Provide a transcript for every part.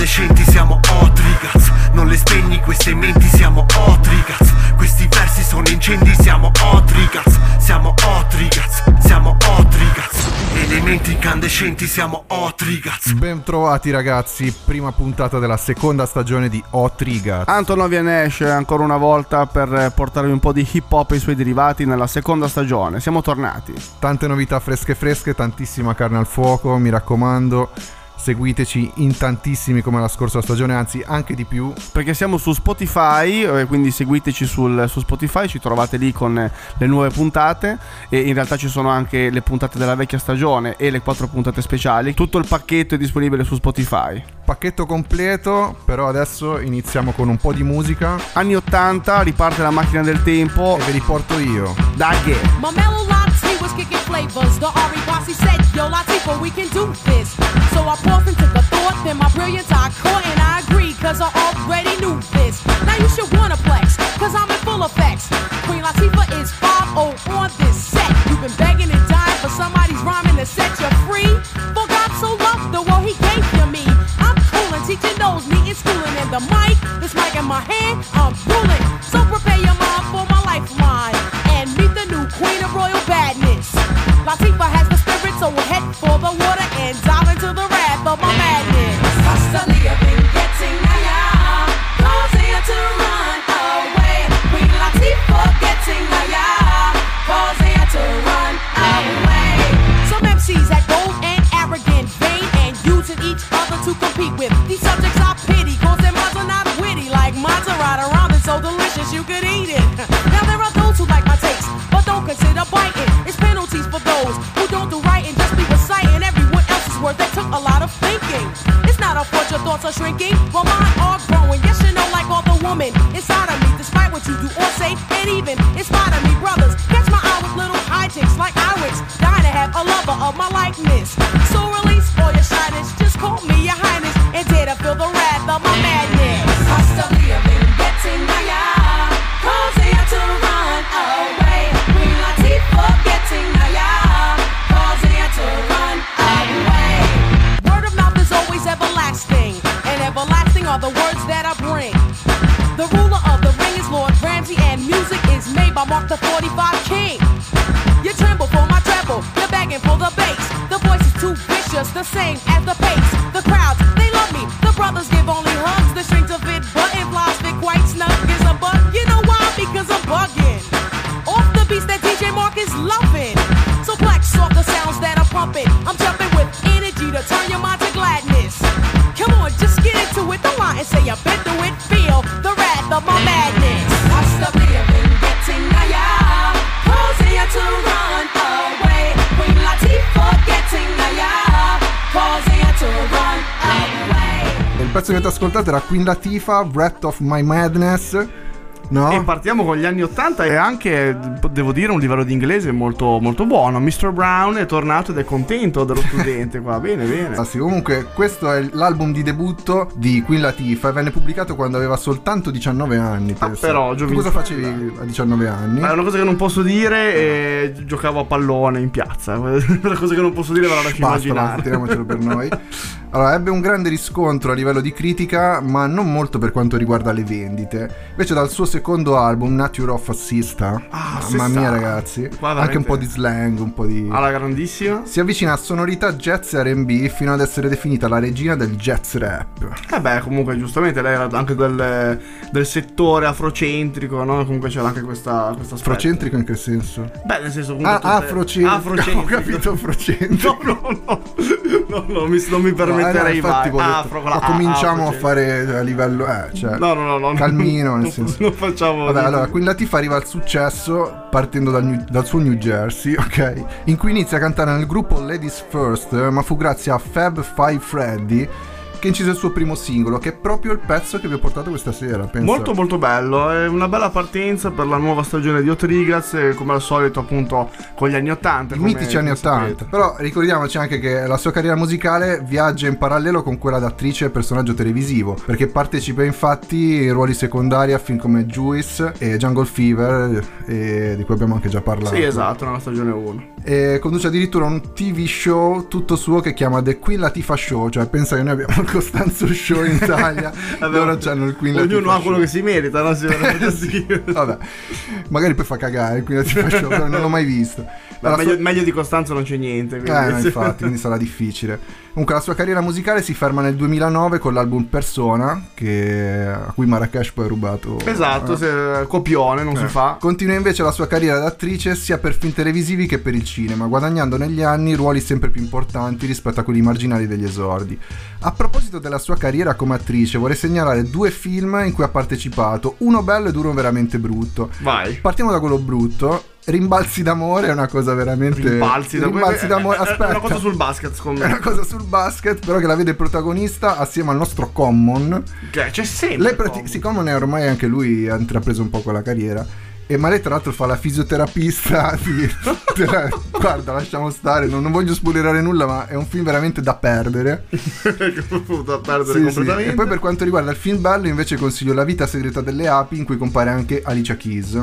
incandescenti siamo Otrigaz Non le spegni queste menti siamo Otrigaz Questi versi sono incendi siamo Otrigaz Siamo Otrigaz, siamo Otrigaz Elementi incandescenti siamo Otrigaz Ben trovati ragazzi, prima puntata della seconda stagione di Otrigaz Antonovia Nash ancora una volta per portarvi un po' di hip hop e i suoi derivati nella seconda stagione. Siamo tornati. Tante novità fresche fresche, tantissima carne al fuoco, mi raccomando seguiteci in tantissimi come la scorsa stagione, anzi anche di più. Perché siamo su Spotify, eh, quindi seguiteci sul, su Spotify, ci trovate lì con le nuove puntate e in realtà ci sono anche le puntate della vecchia stagione e le quattro puntate speciali. Tutto il pacchetto è disponibile su Spotify. Pacchetto completo, però adesso iniziamo con un po' di musica. Anni 80, riparte la macchina del tempo e ve li porto io. Dai! Was kicking flavors. The Ari Bossy said, Yo, Latifah, we can do this. So I paused and took a thought, then my brilliance I caught, and I agreed, cause I already knew this. Now you should wanna flex, cause I'm in full effects. Queen Latifah is 5 on this set. You've been begging and dying for somebody's rhyming to set you free. For God so loved the world, he gave you me. I'm coolin', teaching those, meeting, schooling, and the mic, this mic in my hand, I'm ruling. So prepare era Queen Latifah, Wrath of My Madness. No? E partiamo con gli anni 80 e anche, devo dire, un livello di inglese molto, molto buono. Mr. Brown è tornato ed è contento dello studente qua. Bene, bene. Ah, sì, comunque questo è l'album di debutto di Queen Latifah e venne pubblicato quando aveva soltanto 19 anni. Ah, però, tu cosa facevi a 19 anni? È una cosa che non posso dire e giocavo a pallone in piazza. una cosa che non posso dire ve la lascio basta, immaginare. Basta, teniamocelo per noi. Allora, ebbe un grande riscontro a livello di critica, ma non molto per quanto riguarda le vendite. Invece dal suo secondo album, Nature of Assista, ah, mamma mia ragazzi, anche un po' di slang, un po' di... Alla grandissima. Si avvicina a sonorità jazz e R&B fino ad essere definita la regina del jazz rap. Eh beh, comunque giustamente lei era anche del, del settore afrocentrico, no? Comunque c'era anche questa... questa afrocentrico in che senso? Beh, nel senso comunque... Ah, afrocentrico. afrocentrico. Ho capito afrocentrico. No, no, no. No, no, mi, non mi permetterei no, eh, mai. Ah, afro, ma cominciamo a fare a livello... Eh, cioè, no, no, no, no. Calmino, nel senso... Non facciamo... Vabbè, allora, Queen Latifah arriva al successo partendo dal, New, dal, suo New Jersey, ok? In cui inizia a cantare nel gruppo Ladies First, ma fu grazie a Fab Five Freddy che incise il suo primo singolo, che è proprio il pezzo che vi ho portato questa sera. Penso. Molto molto bello, è una bella partenza per la nuova stagione di Otrigaz, come al solito appunto con gli anni 80. I mitici anni 80. Però ricordiamoci anche che la sua carriera musicale viaggia in parallelo con quella d'attrice e personaggio televisivo, perché partecipa infatti in ruoli secondari a film come Juice e Jungle Fever, e di cui abbiamo anche già parlato. Sì, esatto, nella stagione 1. E conduce addirittura un TV show tutto suo che chiama The Queen Latifah Show. Cioè, pensa che noi abbiamo il Costanzo Show in Italia. loro hanno il Queen Latifah Ognuno ha quello che si merita, no? Sì. Vabbè, magari poi fa cagare il Queen Latifah Show, però non l'ho mai visto. La meglio, sua- meglio di Costanzo non c'è niente. Eh, quindi- no, infatti, quindi sarà difficile. Comunque, la sua carriera musicale si ferma nel 2009 con l'album Persona, che, a cui Marrakesh poi ha rubato. Esatto, eh. se- copione, non si Eh. fa. Continua invece la sua carriera d'attrice sia per film televisivi che per il cinema, guadagnando negli anni ruoli sempre più importanti rispetto a quelli marginali degli esordi. A proposito della sua carriera come attrice, vorrei segnalare due film in cui ha partecipato, uno bello ed uno veramente brutto. Vai. Partiamo da quello brutto. Rimbalzi d'amore è una cosa veramente. Rimbalzi Rimbalzi d'amore. È- Aspetta. È una cosa sul basket, secondo È una me. cosa sul basket, però che la vede protagonista assieme al nostro Common. Che c'è sempre. Prati- Common. sì, Common è ormai anche lui ha intrapreso un po' quella carriera. E ma lei tra l'altro fa la fisioterapista di... Guarda, lasciamo stare, non, non voglio spoilerare nulla, ma è un film veramente da perdere. da perdere Sì, sì. completamente. E poi per quanto riguarda il film bello, invece consiglio La vita segreta delle api, in cui compare anche Alicia Keys.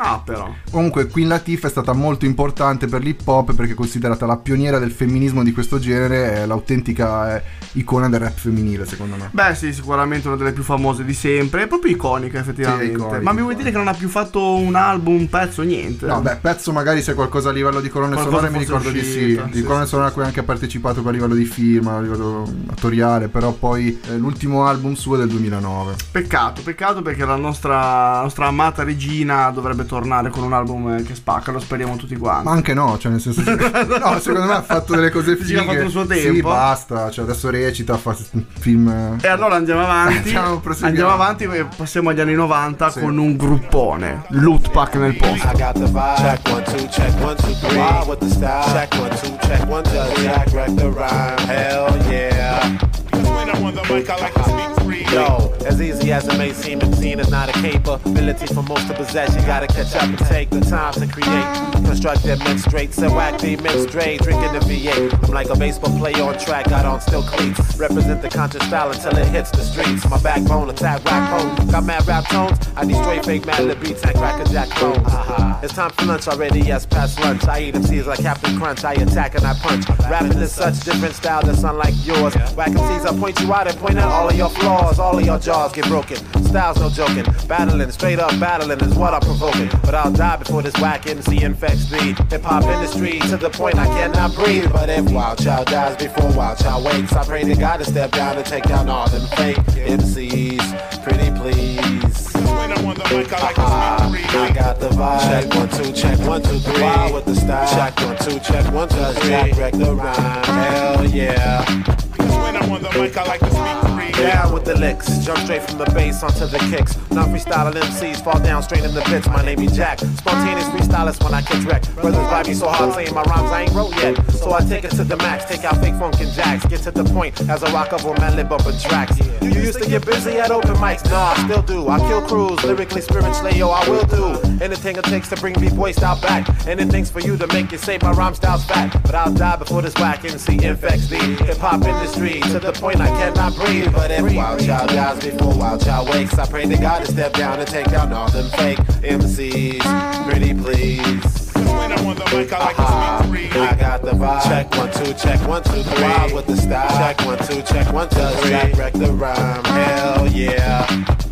Ah, però. Comunque Queen Latifah è stata molto importante per l'hip hop perché è considerata la pioniera del femminismo di questo genere, è l'autentica eh, icona del rap femminile secondo me. Beh, sì, sicuramente una delle più famose di sempre. È proprio iconica, effettivamente. Sì, iconica, Ma mi vuoi dire che non ha più fatto un album, un pezzo, niente? No, beh, pezzo magari se qualcosa a livello di colonne Qualcosa sonore mi ricordo di sì, di sì, colonne sì. sonore a cui ha anche partecipato a livello di film, a livello attoriale, però poi eh, l'ultimo album suo è del 2009. Peccato, peccato perché la nostra, la nostra amata regina dovrebbe tornare con un album eh, che spacca, lo speriamo tutti quanti. Ma anche no, cioè nel senso No, secondo me ha fatto delle cose Dici che ha fighe. fatto il suo Sì, tempo? basta, cioè adesso recita, fa film E allora andiamo avanti. Andiamo, andiamo avanti e passiamo agli anni 90 Sì. con un gruppone. Loot Pack nel posto. I got the vibe. Check one, two, check one, two, three. Wild with the style. Check one, two, check one, two. Jack wreck the rhyme? Hell yeah. When I'm on the mic, I like to speak. Yo, as easy as it may seem, MCing is not a capability for most to possess. You gotta catch up and take the time to create. Construct them mix straight, so whack the mix straight. Drinking the V8. I'm like a baseball player on track, got on still cleats. Represent the conscious style until it hits the streets. My backbone, attack rap home. Got mad rap tones. I destroy fake mad lib beats and crack a jack clones. Uh-huh. It's time for lunch already, yes, past lunch. I eat MCs like Captain Crunch. I attack and I punch. Rapping is such different style that's unlike yours. Whack MCs, I point you out and point out all of your flaws. All of your jaws get broken. Styles no joking. Battling, straight up battling is what I'm provoking. But I'll die before this whack MC infects me. hip hop industry to the point I cannot breathe. But if Wild Child dies before Wild Child wakes, I pray to God to step down and take down all them fake MCs. Pretty please. When I'm on the mic, I like to speak I freely. got the vibe. Check one, two, check one, two, three. Wild with the style. Check one, two, check one, two, three. Jack wreck the rhyme. Hell yeah. Cause When I'm on the mic, I like to speak freely. Down with the licks, jump straight from the bass onto the kicks. Not freestyling MCs, fall down straight in the pits. My name is Jack. Spontaneous freestylist when I catch wreck. Brothers buy me so hard saying my rhymes I ain't wrote yet. So I take it to the max, take out fake funk and jacks. Get to the point as I rock up on lip bumping tracks. You used to get busy at open mics, nah, I still do. I kill crews, lyrically, spiritually, yo, I will do. Anything it takes to bring B-boy style back. Anything's for you to make you say my rhyme style's fat. But I'll die before this whack MC infects the hip hop industry to the point I cannot breathe. But if Wild Child dies before Wild Child wakes, I pray to God to step down and take down all them fake MCs. Pretty please. When I'm on the mic, I like to uh-huh. speak freely. I got the vibe. Check one, two, check one, two, three. Wild with the style. Check one, two, check one, two, three. Wreck the rhyme. Hell yeah.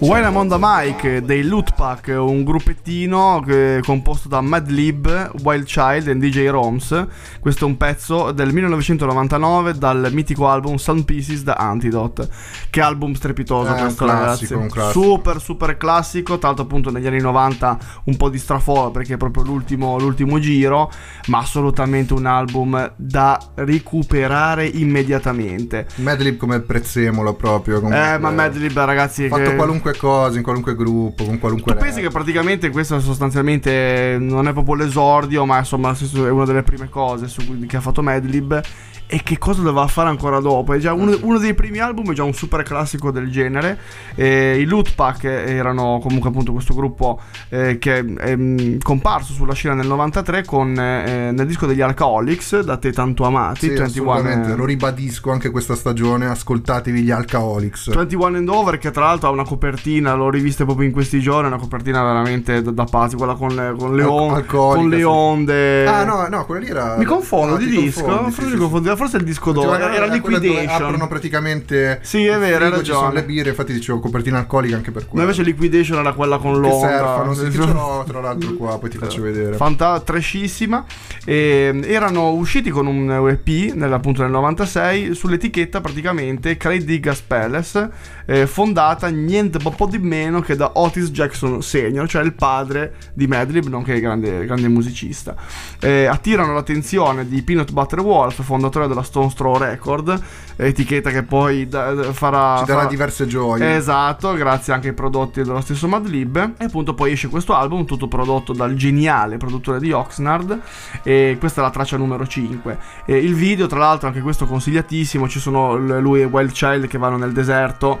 When on the Mic dei Loot Pack, un gruppettino composto da Madlib, Wild Child e DJ Roms. Questo è un pezzo del 1999 dal mitico album Sound Pieces da Antidote. Che album strepitoso Eh, questo, classico, ragazzi. Super, super classico. Tra l'altro, appunto, negli anni 90 un po' di straforo perché è proprio l'ultimo, l'ultimo giro. Ma assolutamente un album da recuperare immediatamente. Madlib come il prezzemolo proprio. comunque. Eh, ma Madlib, ragazzi, Ha fatto che- qualunque cosa, in qualunque gruppo, con qualunque Tu pensi che praticamente questo sostanzialmente non è proprio l'esordio, ma insomma è una delle prime cose su cui- che ha fatto Madlib. E che cosa doveva fare ancora dopo? È già uno, uno dei primi album, è già un super classico del genere. E I Loot Pack erano comunque appunto questo gruppo eh, che è mm, comparso sulla scena nel 93 con, eh, nel disco degli Alcoholics, da te tanto amati. Sì, 21, assolutamente, eh, lo ribadisco anche questa stagione, ascoltate ascoltatevi gli Alcoholics. 21 and Over che tra l'altro ha una copertina, l'ho rivista proprio in questi giorni, una copertina veramente da, da pazzi, quella con le, con le, on- con le sì. onde. Ah no, no, quella lì era... Mi confondo no, di ti disco, confondi, forse, sì, mi sì. forse il disco d'oro, Ultimamente era dove Liquidation. Aprono praticamente Sì, è vero, hai frigo, ci sono le birre, infatti dicevo copertina alcolica anche per Ma quello. invece Liquidation era quella con che l'onda. surfano, sì, che ce l'ho tra l'altro qua, poi ti faccio vedere. Fanta- trashissima. E, erano usciti con un EP nel, appunto nel 96 sull'etichetta praticamente Craig Digas Palace, eh, fondata niente po' di meno che da Otis Jackson Senior, cioè il padre di Madlib, nonché grande, grande musicista. Eh, attirano l'attenzione di Peanut Butter Wolf, fondatore della Stone Straw Record, etichetta che poi da- da- farà, Ci darà farà- diverse gioie. Esatto, grazie anche ai prodotti dello stesso Madlib. E appunto poi esce questo album, tutto prodotto dal geniale produttore di Oxnard. E questa è la traccia numero 5. E il video, tra l'altro, anche questo consigliatissimo. Ci sono lui e Wild Child che vanno nel deserto.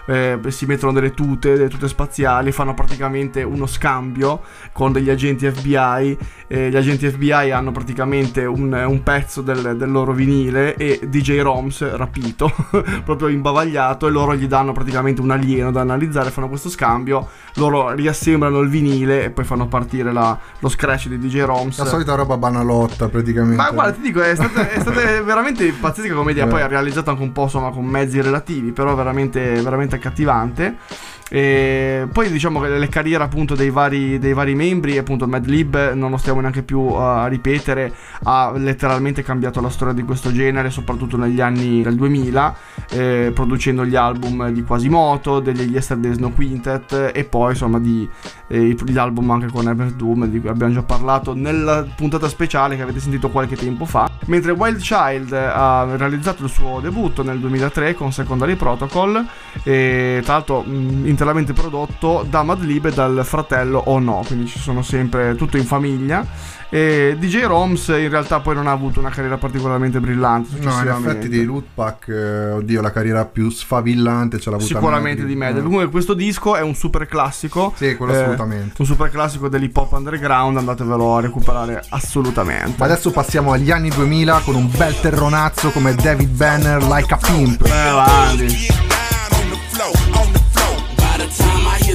eh, si mettono delle tute, delle tute spaziali, fanno praticamente uno scambio con degli agenti FBI. eh, gli agenti FBI hanno praticamente un, un pezzo del, del loro vinile e DJ Roms rapito, proprio imbavagliato, e loro gli danno praticamente un alieno da analizzare, fanno questo scambio, loro riassemblano il vinile e poi fanno partire la- lo scratch di DJ Roms. La solita roba banalotta praticamente. Ma guarda, ti dico, è stata, è stata veramente pazzesca come idea. Eh. Poi ha realizzato anche un po' insomma con mezzi relativi, però veramente, veramente accattivante. E poi diciamo che le carriere appunto dei vari, dei vari membri, appunto Madlib, non lo stiamo neanche più uh, a ripetere, ha letteralmente cambiato la storia di questo genere, soprattutto negli anni del 2000, eh, producendo gli album di Quasimoto, degli Yesterday Snow Quintet e poi insomma di, eh, gli album anche con Herbert Doom di cui abbiamo già parlato nella puntata speciale che avete sentito qualche tempo fa. Mentre Wild Child ha realizzato il suo debutto nel 2003 con Secondary Protocol, e tra l'altro mh, interamente prodotto da Madlib e dal fratello O No, quindi ci sono sempre tutto in famiglia. E DJ Roms in realtà poi non ha avuto una carriera particolarmente brillante. No, in effetti dei loot pack, eh, oddio, la carriera più sfavillante ce l'ha avuta Sicuramente di Madlib. Eh. Comunque questo disco è un super classico. Sì, quello Eh, assolutamente. Un super classico dell'hip hop underground, andatevelo a recuperare assolutamente. Ma adesso passiamo agli anni 2000 con un bel terronazzo come David Banner, Like a Pimp. Vai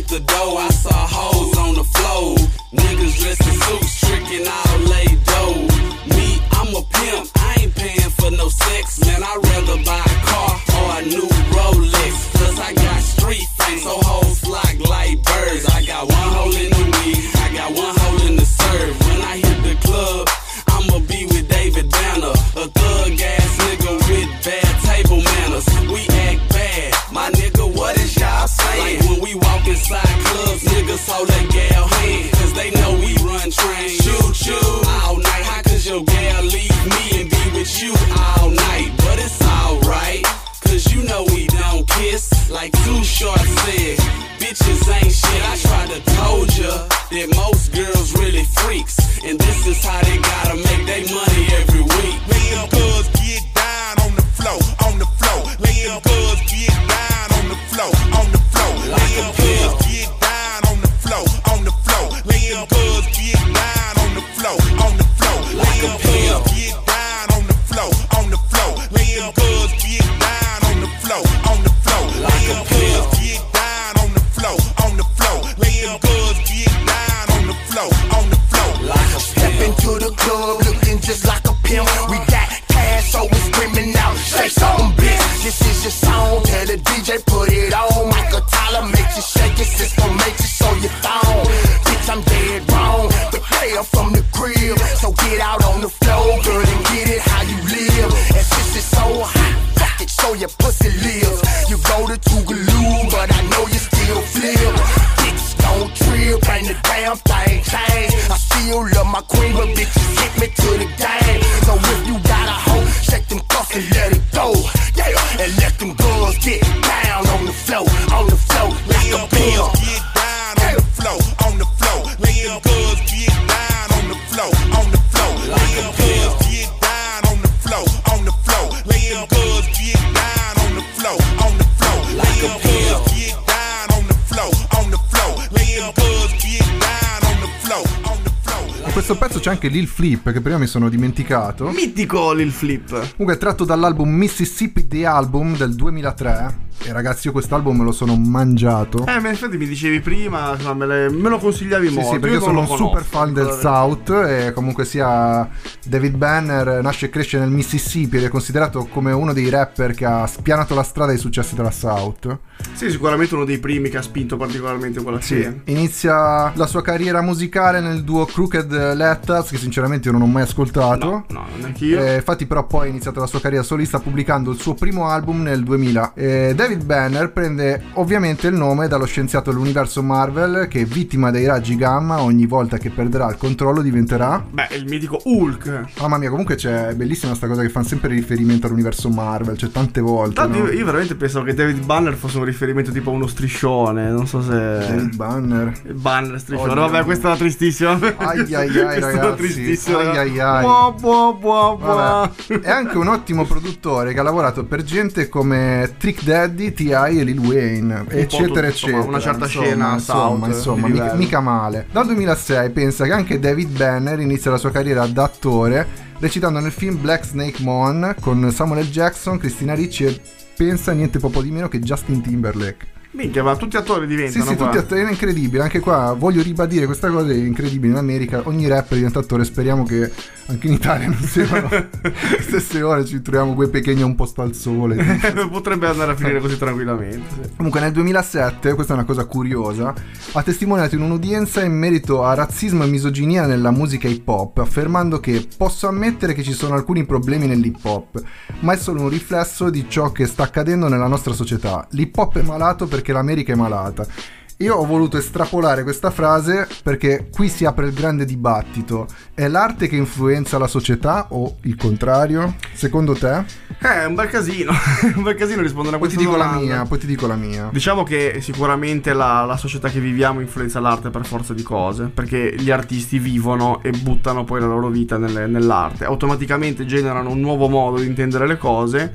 hit the door, I saw hoes on the floor. Niggas dressed in suits, tricking all lay dough. Me, I'm a pimp, I ain't paying for no sex. Man, I'd rather buy a car or a new Rolex. Cause I got street fame, so hoes flock like birds. I got one hole in the weed, I got one hole in the serve. When I hit the club, I'ma be with David Banner, a thug ass niggas hold their gal hand, cause they know we run trains. Shoot, shoot, all night. How could your gal leave me and be with you all night? But it's alright. Cause you know we don't kiss, like Too Short said. Bitches ain't shit. I tried to told ya that most Lil Flip, che prima mi sono dimenticato. Mitico Lil Flip. Comunque è tratto dall'album Mississippi The Album del 2003. E ragazzi, io quest'album me lo sono mangiato. Eh, ma infatti mi dicevi prima, me, le- me lo consigliavi Sì, molto. sì, perché io sono un super fan del South e comunque sia David Banner nasce e cresce nel Mississippi ed è considerato come uno dei rapper che ha spianato la strada ai successi della South. Sì, sicuramente uno dei primi che ha spinto particolarmente quella Sì, scena. inizia la sua carriera musicale nel duo Crooked Letters, che sinceramente io non ho mai ascoltato. No, no, neanche io. Eh, infatti, però, poi ha iniziato la sua carriera solista pubblicando il suo primo album nel 2000. Eh, David Banner prende ovviamente il nome dallo scienziato dell'universo Marvel, che vittima dei raggi gamma ogni volta che perderà il controllo diventerà. Beh, il mitico Hulk. Mamma mia, comunque c'è è bellissima sta cosa che fanno sempre riferimento all'universo Marvel, cioè tante volte. Tanto no? io, io veramente pensavo che David Banner fosse un riferimento tipo a uno striscione. Non so se. David Banner. Banner striscione. Oddio. Vabbè, questa era tristissima. Ai ai ai, Questa ragazzi. tristissima. Ai ai ai. Buah, buah, buah, buah. Vabbè. È anche un ottimo produttore che ha lavorato per gente come Trick Daddy, T.I. e Lil Wayne, eccetera, tutto, eccetera. una certa Insomma, scena insomma, insomma, mica, mica male. Dal 2006 pensa che anche David Banner inizia la sua carriera da attore recitando nel film Black Snake Moan con Samuel L. Jackson, Christina Ricci e pensa niente poco di meno che Justin Timberlake. Minchia, ma tutti attori Sì, diventano. sì, qua. tutti attori, è incredibile. Anche qua voglio ribadire questa cosa è incredibile. In America ogni rapper diventa attore. Speriamo che anche in Italia non siano le stesse ore. Ci troviamo quei pequeños un posto al sole. Potrebbe andare a finire così tranquillamente. sì. Comunque nel 2007, questa è una cosa curiosa, ha testimoniato in un'udienza in merito a razzismo e misoginia nella musica hip hop, affermando che posso ammettere che ci sono alcuni problemi nell'hip hop, ma è solo un riflesso di ciò che sta accadendo nella nostra società. L'hip hop è malato perché l'America è malata. Io ho voluto estrapolare questa frase perché qui si apre il grande dibattito. È l'arte che influenza la società o il contrario? Secondo te? Eh, è un bel casino. un bel casino rispondere a Poi ti questa dico la domanda. mia, poi ti dico la mia. Diciamo che sicuramente la, la società che viviamo influenza l'arte per forza di cose, perché gli artisti vivono e buttano poi la loro vita nelle- nell'arte, automaticamente generano un nuovo modo di intendere le cose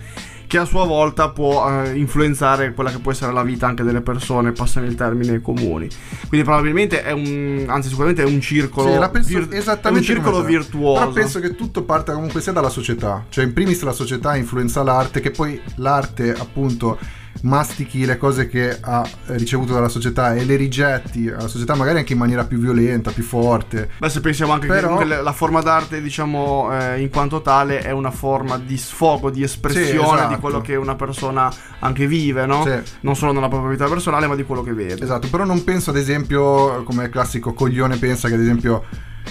che a sua volta può eh, influenzare quella che può essere la vita anche delle persone, passano il termine comuni. Quindi probabilmente è un, anzi sicuramente è un circolo, Sì, la penso vir- è un esattamente circolo virtuoso. Però penso che tutto parta comunque sia dalla società. Cioè, in primis la società influenza l'arte, che poi l'arte, appunto, mastichi le cose che ha ricevuto dalla società e le rigetti alla società, magari anche in maniera più violenta, più forte. Beh, se pensiamo anche Però- che la forma d'arte, diciamo, eh, in quanto tale, è una forma di sfogo, di espressione Sì, esatto. di quello che una persona anche vive, no? Sì. Non solo nella propria vita personale, ma di quello che vede. Esatto, però non penso ad esempio, come il classico coglione pensa che ad esempio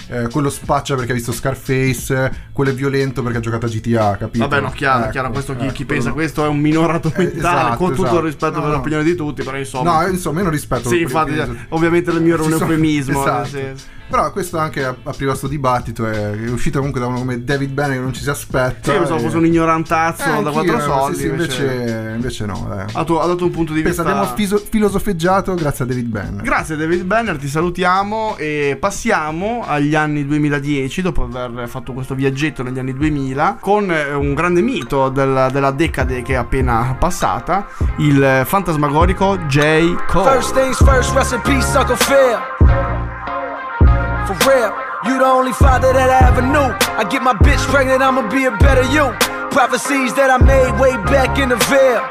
eh, quello spaccia perché ha visto Scarface, quello è violento perché ha giocato a GTA, capito? Vabbè, no, chiaro, Ecco, chiaro, questo chi, chi ecco, pensa no. questo è un minorato Eh, mentale, esatto, con tutto esatto. il rispetto No, per no. l'opinione di tutti, però insomma... No, insomma, io non rispetto sì, infatti, ovviamente il mio era un eufemismo. esatto. nel senso. Però questo anche apriva questo dibattito, è, uscito comunque da uno come David Banner che non ci si aspetta. Sì, pensavo e- fosse un ignorantazzo Eh, da quattro soldi. Sì, sì, invece, invece no. dai. ha, tu- ha dato un punto di Pensa, vista... abbiamo fiso- filosofeggiato grazie a David Banner. Grazie David Banner, ti salutiamo e passiamo agli anni 2010 dopo aver fatto questo viaggetto negli anni 2000 con eh, un grande mito del- della decade che è appena passata, il fantasmagorico J. Cole. First things first, rest in peace, Uncle Phil. Real, you the only father that I ever knew. I get my bitch pregnant, I'ma be a better you. Prophecies that I made way back in the veil.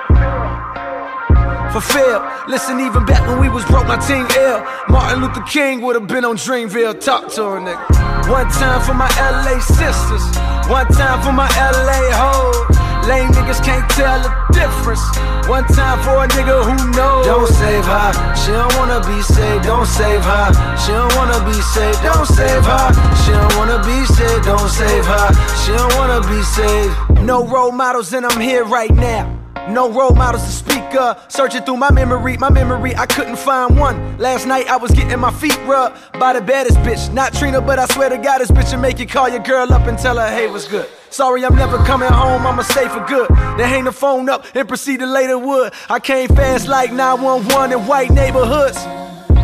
Fulfill. Listen, even back when we was broke, my team ill. Martin Luther King would have been on Dreamville. Talk to her, nigga. One time for my LA sisters. One time for my LA hoes. Lame niggas can't tell the difference. One time for a nigga who knows. Don't save her. She don't wanna be saved. Don't save her. She don't wanna be saved. Don't save her. She don't wanna be saved. Don't save her. She don't wanna be saved. No role models, and I'm here right now. No role models to speak of. Searching through my memory, my memory, I couldn't find one. Last night I was getting my feet rubbed by the baddest bitch. Not Trina, but I swear to God, this bitch will make you call your girl up and tell her, hey, what's good? Sorry, I'm never coming home, I'ma stay for good. Then hang the phone up and proceed to later wood. I came fast like 911 in white neighborhoods.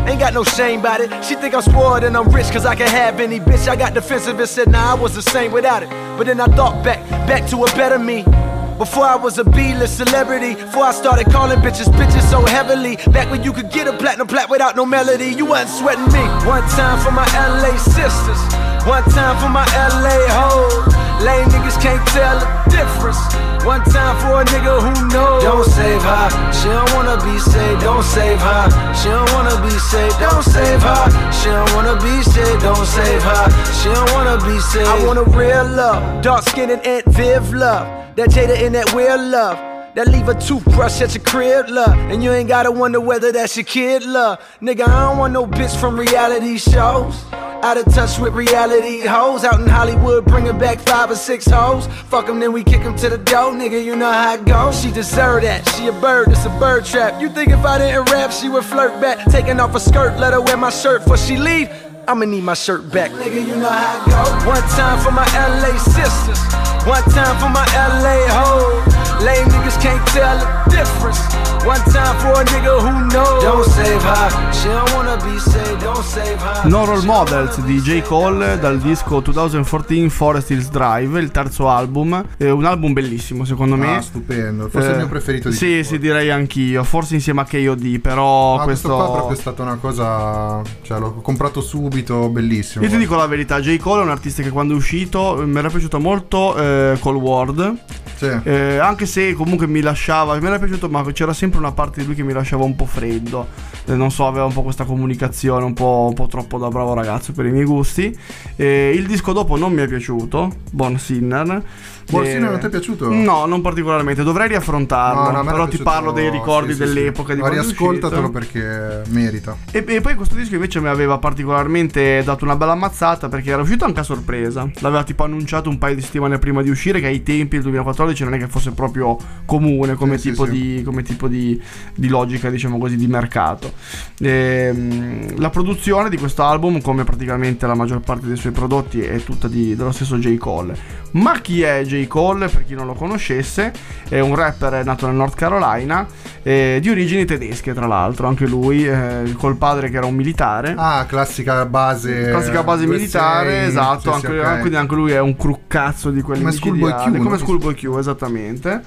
Ain't got no shame about it. She think I'm spoiled and I'm rich cause I can have any bitch. I got defensive and said, nah, I was the same without it. But then I thought back, back to a better me. Before I was a B-list celebrity, before I started calling bitches bitches so heavily. Back when you could get a platinum plat without no melody, you wasn't sweating me. One time for my LA sisters, One time for my LA hoes. Lame niggas can't tell the difference. One time for a nigga who knows. Don't save her. She don't wanna be saved. Don't save her. She don't wanna be saved. Don't save her. She don't wanna be saved. Don't save her. She don't wanna be saved. I want a real love. Dark skinned and Aunt Viv love. That Jada and that weird love. That leave a toothbrush at your crib, love. And you ain't gotta wonder whether that's your kid, love. Nigga, I don't want no bitch from reality shows. Out of touch with reality hoes. Out in Hollywood, bringing back five or six hoes. Fuck them, then we kick them to the door, nigga. You know how it goes. She deserve that. She a bird, it's a bird trap. You think if I didn't rap, she would flirt back? Taking off her skirt, let her wear my shirt before she leave. I'ma need my shirt back. Nigga, you know how it goes. One time for my LA sisters. One time for my LA hoes. Lame niggas can't tell the difference. One time for a nigga who knows. Don't save her. She don't wanna be saved. Don't save her. No Role Models di J. Cole dal disco 2014 Forest Hills Drive, il terzo album. È un album bellissimo secondo me. Ah, stupendo. Forse il Eh, mio preferito di Sì, tutti. sì, direi anch'io. Forse insieme a KOD, però Ma questo... questo. qua è proprio stata una cosa. Cioè, l'ho comprato subito, bellissimo. Io ti dico la verità, J. Cole è un artista che quando è uscito eh, mi era piaciuto molto eh, Cold World. Sì. Eh, anche se comunque mi lasciava, mi era piaciuto, ma c'era sempre una parte di lui che mi lasciava un po' freddo. Eh, non so, aveva un po' questa comunicazione un po', un po' troppo da bravo ragazzo per i miei gusti. Eh, il disco dopo non mi è piaciuto, Born Sinner. Born Sinner non ti è piaciuto? No, non particolarmente. Dovrei riaffrontarlo. No, no, però ti parlo dei ricordi sì, sì, sì. dell'epoca di quando riascoltatelo perché merita. E, e poi questo disco invece mi aveva particolarmente dato una bella ammazzata perché era uscito anche a sorpresa. L'aveva tipo annunciato un paio di settimane prima di uscire, che ai tempi del 2014 non è che fosse proprio comune come Sì, sì, tipo, sì. Di, come tipo di, di logica, diciamo così, di mercato. Ehm, la produzione di questo album, come praticamente la maggior parte dei suoi prodotti, è tutta di- dello stesso J. Cole. Ma chi è J. Cole, per chi non lo conoscesse? È un rapper nato nel North Carolina, eh, di origini tedesche tra l'altro, anche lui, eh, col padre che era un militare. Ah, classica base. Classica base militare, esatto, sì, sì, anche, ok. quindi anche lui è un cruccazzo di quelli Come Schoolboy Q, come? Schoolboy Q, esattamente.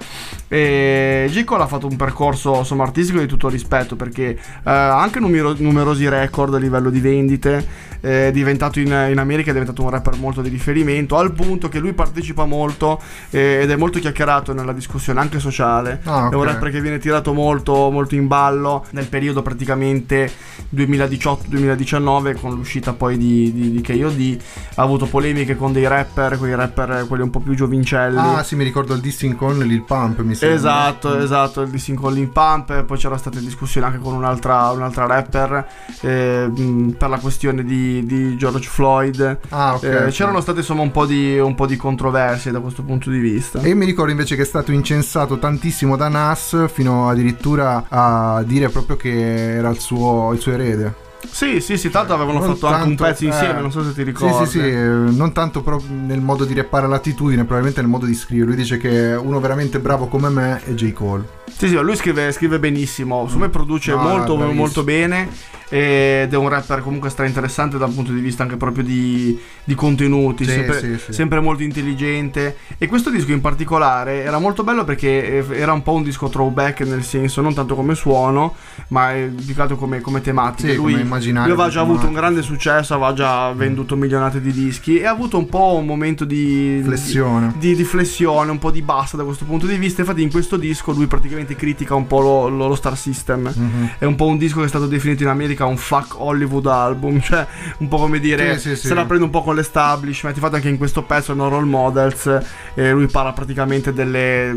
E J. Cole ha fatto un percorso insomma artistico di tutto rispetto perché eh, ha anche numero- numerosi record a livello di vendite, è diventato in, in America è diventato un rapper molto di riferimento, al punto che lui partecipa molto eh, ed è molto chiacchierato nella discussione anche sociale. Ah, ok. È un rapper che viene tirato molto, molto in ballo nel periodo praticamente 2018-2019 con l'uscita poi di, di, di KOD. Ha avuto polemiche con dei rapper, quei rapper quelli un po' più giovincelli. Ah, sì, mi ricordo il dissing con Lil Pump, mi sembra. Esatto, esatto, il dissing con Lil Pump, poi c'era stata discussione anche con un'altra, un'altra rapper eh, mh, per la questione di, di George Floyd. Ah, ok. Eh, ok. c'erano state insomma un po' di, un po' di controversie da questo punto di vista. E mi ricordo invece che è stato incensato tantissimo da Nas fino addirittura a dire proprio che era il suo, il suo erede. Sì, sì, sì, tanto avevano Non fatto anche un tanto- pezzo insieme, eh, non so se ti ricordi. Sì, sì, sì, non tanto proprio nel modo di rappare l'attitudine, probabilmente nel modo di scrivere. Lui dice che uno veramente bravo come me è J. Cole. Sì, sì, lui scrive, scrive benissimo, su me produce No, molto, molto bene ed è un rapper comunque stra interessante dal punto di vista anche proprio di, di contenuti, Sì, sempre, sì, sì. sempre molto intelligente e questo disco in particolare era molto bello perché eh, era un po' un disco throwback nel senso non tanto come suono ma eh, più che altro come, come tematica. Lui, come lui aveva già avuto un grande successo, aveva già venduto milionate di dischi e ha avuto un po' un momento di Flessione. di, di flessione, un po' di bassa da questo punto di vista. Infatti, in questo disco lui praticamente critica un po' lo, lo- lo Star System. Mhm. È un po' un disco che è stato definito in America un fuck Hollywood album, cioè un po' come dire Sì, sì, sì. se la prende un po' con l'establishment. Infatti, anche in questo pezzo, No Role Models, eh, lui parla praticamente delle,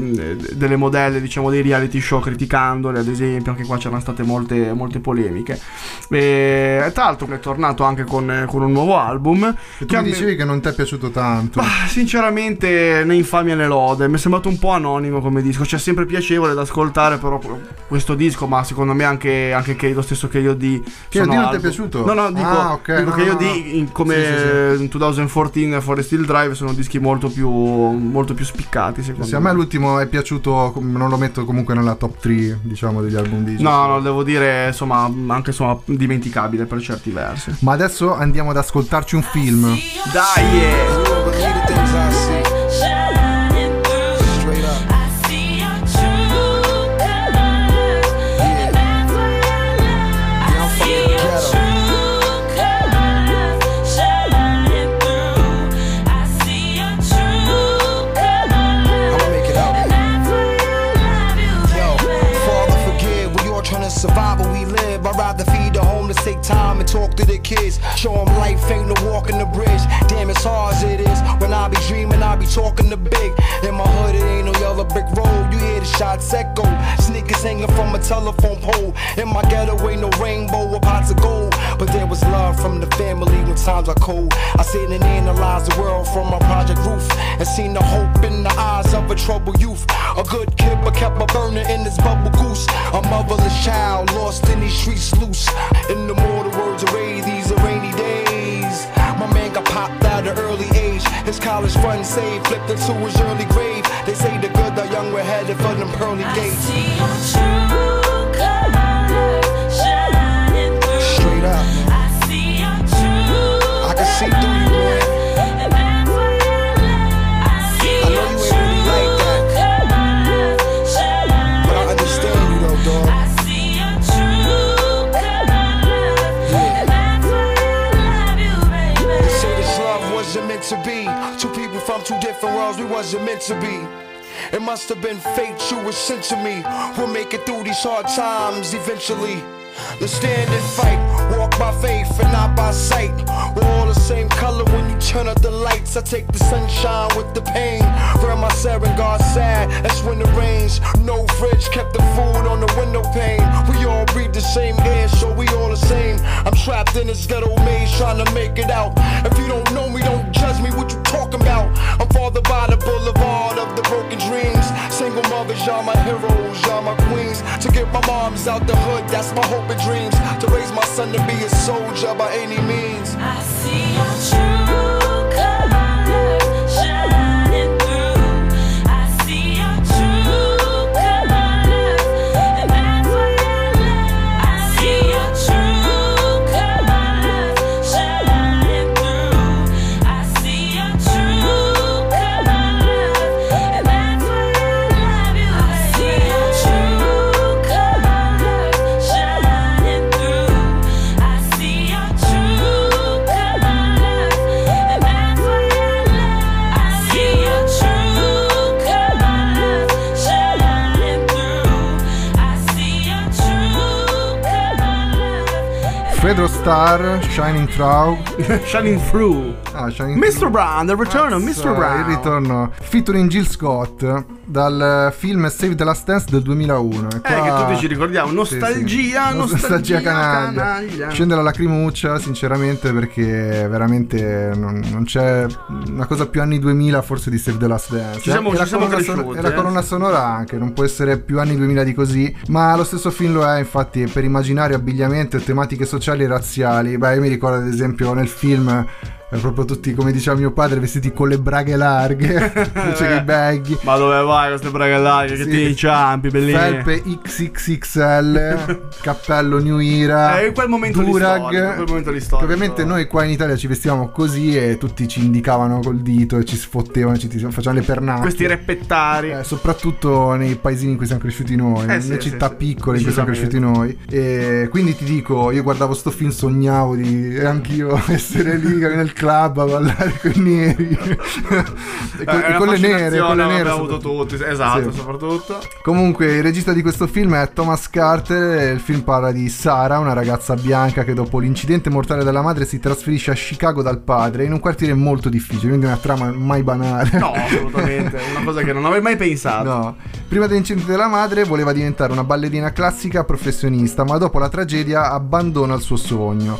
delle modelle, diciamo, dei reality show criticandole, ad esempio. Anche qua c'erano state molte, molte polemiche. E, tra l'altro, è tornato anche con, con un nuovo album. E tu mi me- dicevi che non ti è piaciuto tanto. Bah, sinceramente, né infamia né lode. Mi è sembrato un po' anonimo come disco. Cioè, sempre piacevole da ascoltare. Però questo disco, ma secondo me anche, anche che lo stesso che io di. Che sono non ti è piaciuto? No, no, dico, Ah, ok, dico no, che io no, di no. in- come Sì, sì, sì. in 2014 Forest Hill Drive sono dischi molto più, molto più spiccati. Secondo Sì, a me l'ultimo è piaciuto, non lo metto comunque nella top 3, diciamo, degli album di No, no, devo dire, insomma, anche insomma, dimenticabile per certi versi. Ma adesso andiamo ad ascoltarci un film. Dai! yeah. Kids. Show them life ain't no walking the bridge. Damn, it's hard as it is. When I be dreaming, I be talking to big. In my hood, it ain't no yellow brick road. You hear the shots echo. Sneakers hanging from a telephone pole. In my ghetto, ain't no rainbow or pots of gold. But there was love from the family when times are cold. I sit and analyze the world from my project roof. And seen the hope in the eyes of a troubled youth. A good kid, but kept a burner in his bubble goose. A motherless child lost in these streets loose. In the mortal words Ray, these are rainy days. My man got popped at an early age. His college fund saved, flipped into his early grave. They say the good, the young, we're headed for them pearly gates. I see through you, man. I see your why I baby. I know you meant to be. Two people from two different worlds, we wasn't meant to be. It must have been fate you were sent to me. We'll make it through these hard times eventually. Let's stand and fight, walk by faith and not by sight. We're all the same color when you turn up the lights. I take the sunshine with the pain. Wear my Serengar sad, that's when it rains. No fridge, kept the food on the window pane. We all breathe the same air, so we all the same. I'm trapped in this ghetto maze trying to make it out. If you don't know me, don't judge me, what you talking about? I'm fathered by the boulevard of the broken dreams. Single mothers, y'all my heroes, y'all my queens. Get my moms out the hood, that's my hope and dreams. To raise my son to be a soldier by any means. I see your true Star, Shining Through. Shining Through. Ah, Shining Mr. Through. Brown, the return of Mr. Brown. Il ritorno featuring Jill Scott dal film Save the Last Dance del 2001. E Eh, qua- che tutti ci ricordiamo. Sì, sì. Nostalgia, Nos- nostalgia, canaglia. canaglia. Scende la lacrimuccia, sinceramente, perché veramente non, non c'è una cosa più anni 2000 forse di Save the Last Dance. Ci siamo- E la ci siamo son- E la eh. colonna sonora anche, non può essere più anni 2000 di così, ma lo stesso film lo è, infatti, per immaginario, abbigliamento e tematiche sociali e razziali. Beh, io mi ricordo ad esempio nel film proprio tutti, come diceva mio padre, vestiti con le braghe larghe, invece che i baggy. Ma dove vai con queste braghe larghe? Che Sì. ti inciampi, bellini. Felpe XXXL, cappello New Era, Eh, in quel momento Durag, storia, in quel momento che storia. ovviamente noi qua in Italia ci vestivamo così e tutti ci indicavano col dito e ci sfottevano, ci facevano le pernate. Questi reppettari. Eh, soprattutto nei paesini in cui siamo cresciuti noi, Eh, nelle sì, città sì. piccole in cui siamo cresciuti noi. E quindi ti dico, io guardavo sto film, sognavo di anch'io essere lì nel club a ballare con i neri. con, Eh, con le nere, con le nere. Avuto tutti. Esatto, Sì. soprattutto. Comunque, il regista di questo film è Thomas Carter. Il film parla di Sara, una ragazza bianca che dopo l'incidente mortale della madre si trasferisce a Chicago dal padre in un quartiere molto difficile, quindi una trama mai banale. No, assolutamente. Una cosa che non avrei mai pensato. No. Prima dell'incidente della madre voleva diventare una ballerina classica professionista, ma dopo la tragedia abbandona il suo sogno.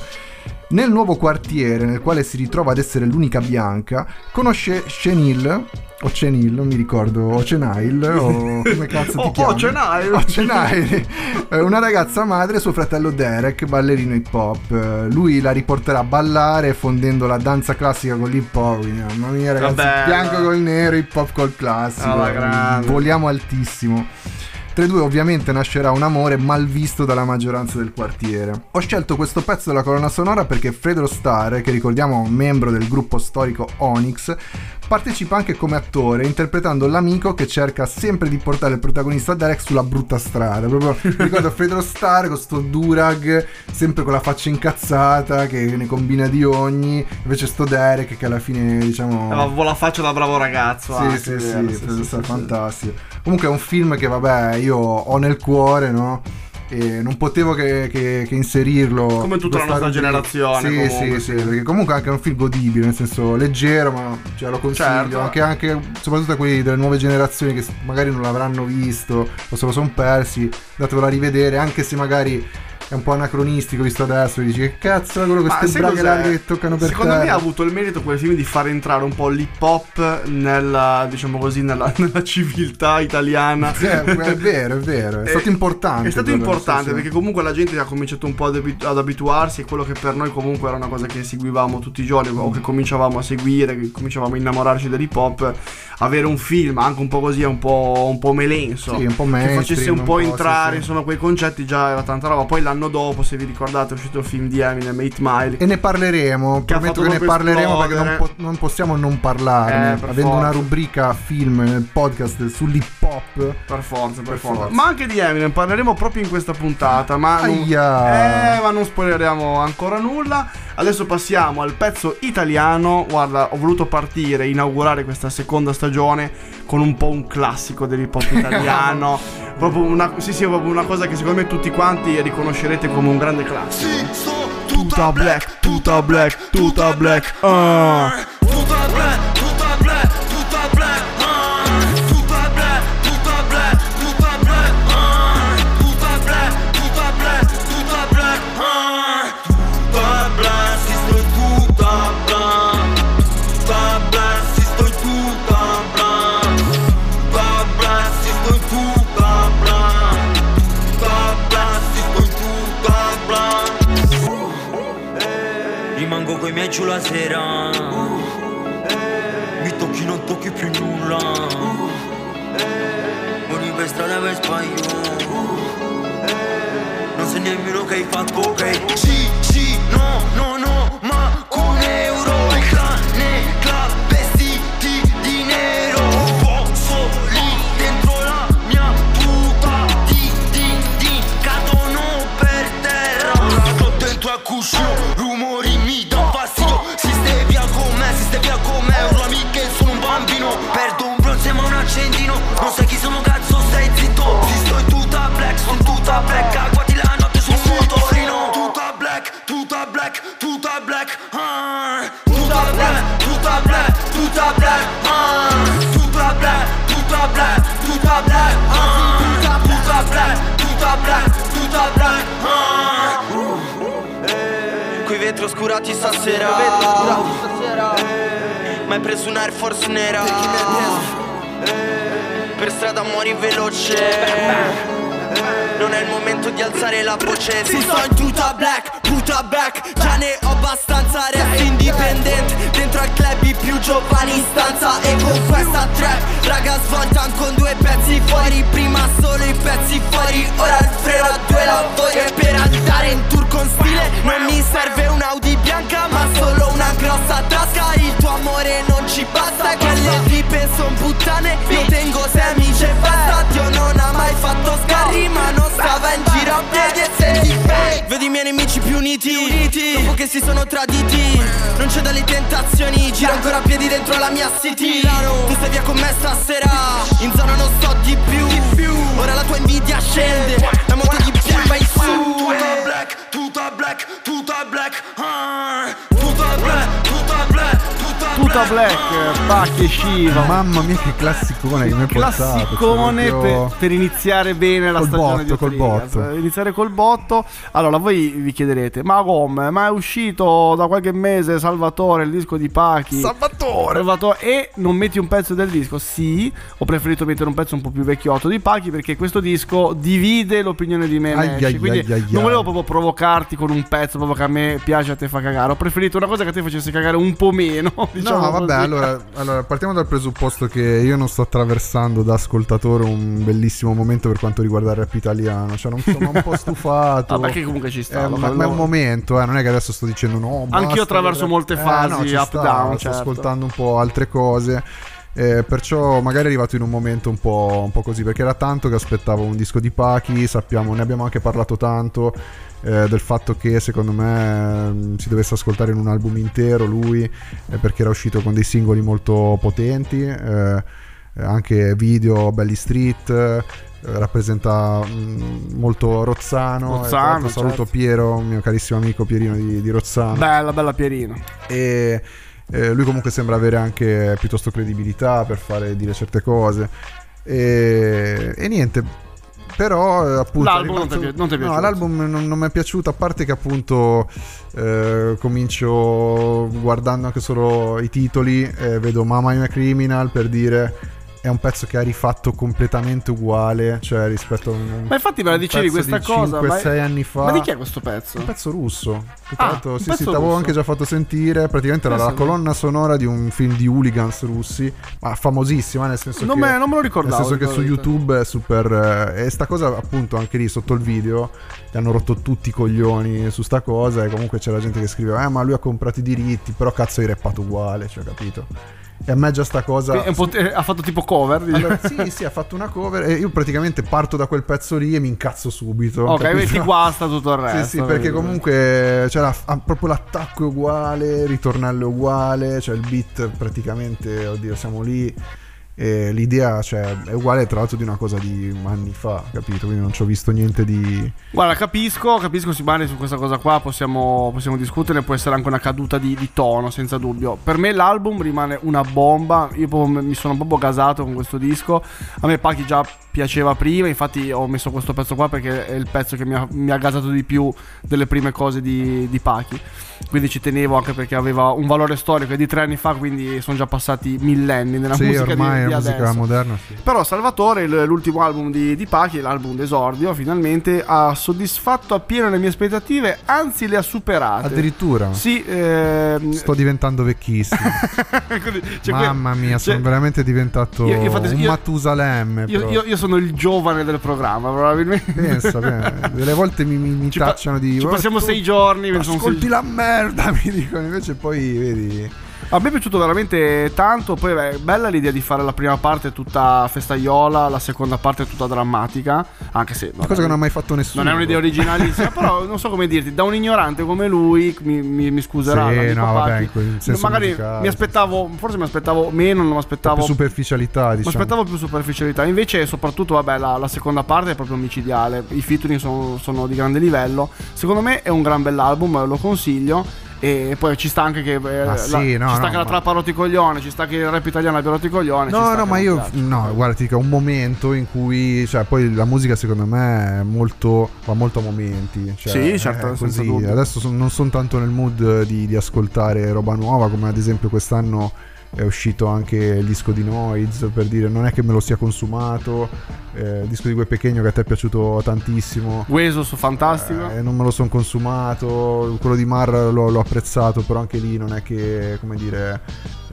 Nel nuovo quartiere nel quale si ritrova ad essere l'unica bianca, conosce Chenil, o Chenil, non mi ricordo, o Chenail, o come cazzo ti Oh, chiami? oh, Chenail. O Chenail. Eh, una ragazza madre e suo fratello Derek, ballerino hip hop. Eh, Lui la riporterà a ballare fondendo la danza classica con l'hip hop. Mamma mia ragazzi, Vabbè, bianco no. col nero, hip hop col classico. Grande. Voliamo altissimo. Tra i due ovviamente nascerà un amore mal visto dalla maggioranza del quartiere. Ho scelto questo pezzo della colonna sonora perché Fredro Starr, che ricordiamo membro del gruppo storico Onyx, partecipa anche come attore interpretando l'amico che cerca sempre di portare il protagonista Derek sulla brutta strada. Proprio mi ricordo Fredro Starr con sto Durag, sempre con la faccia incazzata che ne combina di ogni, invece sto Derek che alla fine diciamo... Avevo la faccia da bravo ragazzo. Sì, anche, sì, vero, sì, Fredro Starr, fantastico. Comunque è un film che, vabbè, io ho nel cuore, no? e non potevo che, che- che inserirlo. Come tutta la nostra generazione, Sì, comunque, sì, sì, perché comunque anche è un film godibile, nel senso leggero, ma ce lo consiglio. Certo. Anche, anche soprattutto a quelli delle nuove generazioni che magari non l'avranno visto o se lo sono persi, datevelo a rivedere, anche se magari è un po' anacronistico visto adesso, dici che cazzo è quello queste braghe larghe che toccano per Secondo terra. me ha avuto il merito quel film di far entrare un po' l'hip hop nella, diciamo così, nella, nella civiltà italiana. Sì, è vero, è vero, è stato importante. È stato importante perché comunque la gente ha cominciato un po' ad, abitu- ad abituarsi e quello che per noi comunque era una cosa che seguivamo tutti i giorni o che cominciavamo a seguire, che cominciavamo a innamorarci dell'hip hop, avere un film anche un po' così, un po', un po' melenso, Sì, un po' che facesse mainstream, un po' un po', entrare sì, sì. insomma quei concetti già era tanta roba. Poi l'anno dopo, se vi ricordate, è uscito il film di Eminem, 8 Mile. E ne parleremo, Che prometto che ne parleremo perché non, po- non possiamo non parlarne. Eh, Avendo una forza. rubrica film nel podcast sull'hip hop. Per forza, per, Per forza. forza. Ma anche di Eminem parleremo proprio in questa puntata. Ma non, eh, ma non spoileriamo ancora nulla. Adesso passiamo al pezzo italiano. Guarda, ho voluto partire, inaugurare questa seconda stagione con un po' un classico dell'hip hop italiano. proprio una, sì, sì, proprio una cosa che secondo me tutti quanti riconoscerete come un grande classico. Sì, sono Tuta black, tuta black, tuta black. ah. Tutta giù la sera Mi tocchi non tocchi più nulla. Muori per strada per sbaglio Non sai nemmeno che hai fatto ok? Sì, sì, no, no, no, tutta black Agguati la notte sul motorino Tutta black, tutta black, tutta black ah. Tutta black, tutta black, tutta black ah. Tutta black, tutta black, tutta black ah. Tutta, tutta black, tutta black, tutta black ah. Coi vetri oscurati stasera. Ma hai preso un Air Force nera. Per strada muori veloce non è il momento di alzare la voce. Si sto in tuta black, puta back. Già ne ho abbastanza, resto indipendente Dentro al club i più giovani in stanza. E con questa trap, raga svoltan con due pezzi fuori. Prima solo i pezzi fuori, ora il freno a due la voglio E per andare in tour con stile. Non mi serve un'Audi bianca ma solo una grossa tasca Il tuo amore non ci basta Quelle tipe son puttane. Io tengo sei amici e basta. Dio non ha mai fatto scarri Ma non stava in giro a piedi e fake Vedi i miei nemici più uniti, Dopo che si sono traditi. Non c'è dalle tentazioni Gira ancora a piedi dentro la mia city. Tu stai via con me stasera In zona non sto di più. Ora la tua invidia scende La moto di più vai su Tutta black, tutta black, tutta black Tutta black, e Shiva. Mamma mia, che classicone che mi hai portato. Classicone proprio- per, per iniziare bene la Col stagione botto, di col botto. Iniziare col botto. Allora, voi vi chiederete: Ma come? Ma è uscito da qualche mese Salvatore il disco di Pachi? Salvatore! Salvatore e non metti un pezzo del disco? Sì, ho preferito mettere un pezzo un po' più vecchiotto di Pachi perché questo disco divide l'opinione di me Ai, ai, Quindi ai, non volevo proprio provocarti con un pezzo proprio che a me piace a te fa cagare. Ho preferito una cosa che a te facesse cagare un po' meno. Diciamo no, vabbè, allora, allora, partiamo dal presupposto che io non sto attraversando da ascoltatore un bellissimo momento per quanto riguarda il rap italiano. Cioè, non sono un po' stufato. Vabbè, che comunque ci sta, Eh, ma, ma è un momento, eh, non è che adesso sto dicendo no. Anch'io basta, attraverso rap- molte Eh, fasi, ci up, sta, down, Sto certo. ascoltando un po' altre cose. Eh, perciò magari è arrivato in un momento un po', un po' così perché era tanto che aspettavo un disco di Pachi sappiamo ne abbiamo anche parlato tanto eh, del fatto che secondo me mm, si dovesse ascoltare in un album intero lui eh, perché era uscito con dei singoli molto potenti eh, eh, anche video belli street eh, rappresenta mm, molto Rozzano. Rozzano, saluto certo. Piero, mio carissimo amico Pierino di, di Rozzano. Bella, bella Pierino. E eh, lui comunque sembra avere anche piuttosto credibilità per fare dire certe cose. E, e niente. Però eh, appunto L'album è non ti è rimasto- non ti è No, piaciuto? l'album non, non mi è piaciuto a parte che appunto eh, comincio guardando anche solo i titoli eh, vedo Mama I'm a Criminal per dire è un pezzo che ha rifatto completamente uguale cioè rispetto a un, Ma infatti me la dicevi questa di cosa. ma- 5-6 anni fa Ma di chi è questo pezzo? un pezzo russo. Che Ah, un sì, sì, t'avevo anche già fatto sentire. Praticamente era la colonna sonora di un film di hooligans russi, ma famosissima, nel senso Non che. me- non me lo ricordavo, Nel senso che su. YouTube è super. eh, e sta cosa, appunto, anche lì sotto il video. Gli hanno rotto tutti i coglioni su sta cosa. E comunque c'era gente che scriveva: Eh, ma lui ha comprato i diritti. Però cazzo hai reppato uguale, cioè, capito? E a me già sta cosa. Ha fatto tipo cover. Allora, sì, sì, ha fatto una cover e io praticamente parto da quel pezzo lì e mi incazzo subito. ok, capito? ti guasta tutto il resto. Sì, sì, perché comunque c'era ha proprio l'attacco è uguale, il ritornello è uguale, cioè il beat praticamente, oddio, siamo lì. E l'idea cioè, è uguale tra l'altro di una cosa di anni fa, capito? Quindi non ci ho visto niente di... Guarda, capisco, capisco Simone su questa cosa qua, possiamo, possiamo discuterne, può essere anche una caduta di, di tono, senza dubbio. Per me l'album rimane una bomba, io mi sono proprio gasato con questo disco. A me Pachi già piaceva prima, infatti ho messo questo pezzo qua perché è il pezzo che mi ha, mi ha gasato di più delle prime cose di, di Pachi. Quindi ci tenevo anche perché aveva un valore storico, è di tre anni fa, quindi sono già passati millenni nella sì, musica ormai di, la musica adesso. moderna, sì. Però Salvatore, l'ultimo album di, di Pachi, l'album d'esordio, finalmente ha soddisfatto appieno le mie aspettative, anzi le ha superate. Addirittura. Sì, ehm, Sto diventando vecchissimo. cioè, Mamma mia, cioè, sono veramente diventato Io- io un io- Matusalemme. io, io- sono il giovane del programma, probabilmente. Pensa, beh, delle volte mi, mi, mi Ci pa- tacciano di... ci "Oh, passiamo tu sei giorni, sono sei- Ascolti la merda, mi dicono. Invece poi, vedi... A me è piaciuto veramente tanto. Poi è bella l'idea di fare la prima parte tutta festaiola, la seconda parte tutta drammatica. Anche se. Una cosa che non ha mai fatto nessuno. Non è un'idea originalissima, però non so come dirti, da un ignorante come lui, mi, mi- mi scuserà. Sì, no, vabbè, Pacchi, in quel senso magari musicale, mi aspettavo, forse mi aspettavo meno, non mi aspettavo. Più superficialità, Mi diciamo. aspettavo più superficialità, invece soprattutto vabbè, la, la seconda parte è proprio micidiale, i featuring sono, sono di grande livello, secondo me è un gran bell'album, lo consiglio e poi ci sta anche che, eh, la, sì, no, ci sta no, che la ma- trappa ha rotto i coglioni, ci sta che il rap italiano abbia rotto i coglioni. ci No, no, ma io. piace. No, guarda, ti dico, è un momento in cui. Cioè, poi la musica, secondo me, è molto. va molto a momenti. Cioè, Sì, certo, così. Adesso son- non sono tanto nel mood di, di ascoltare roba nuova, come ad esempio quest'anno è uscito anche il disco di Noiz per dire non è che me lo sia consumato. Eh, il disco di Gue Pechegno che a te è piaciuto tantissimo. Gueso su Fantastico. eh, non me lo sono consumato. Quello di Mar l'ho, l'ho apprezzato però anche lì non è che come dire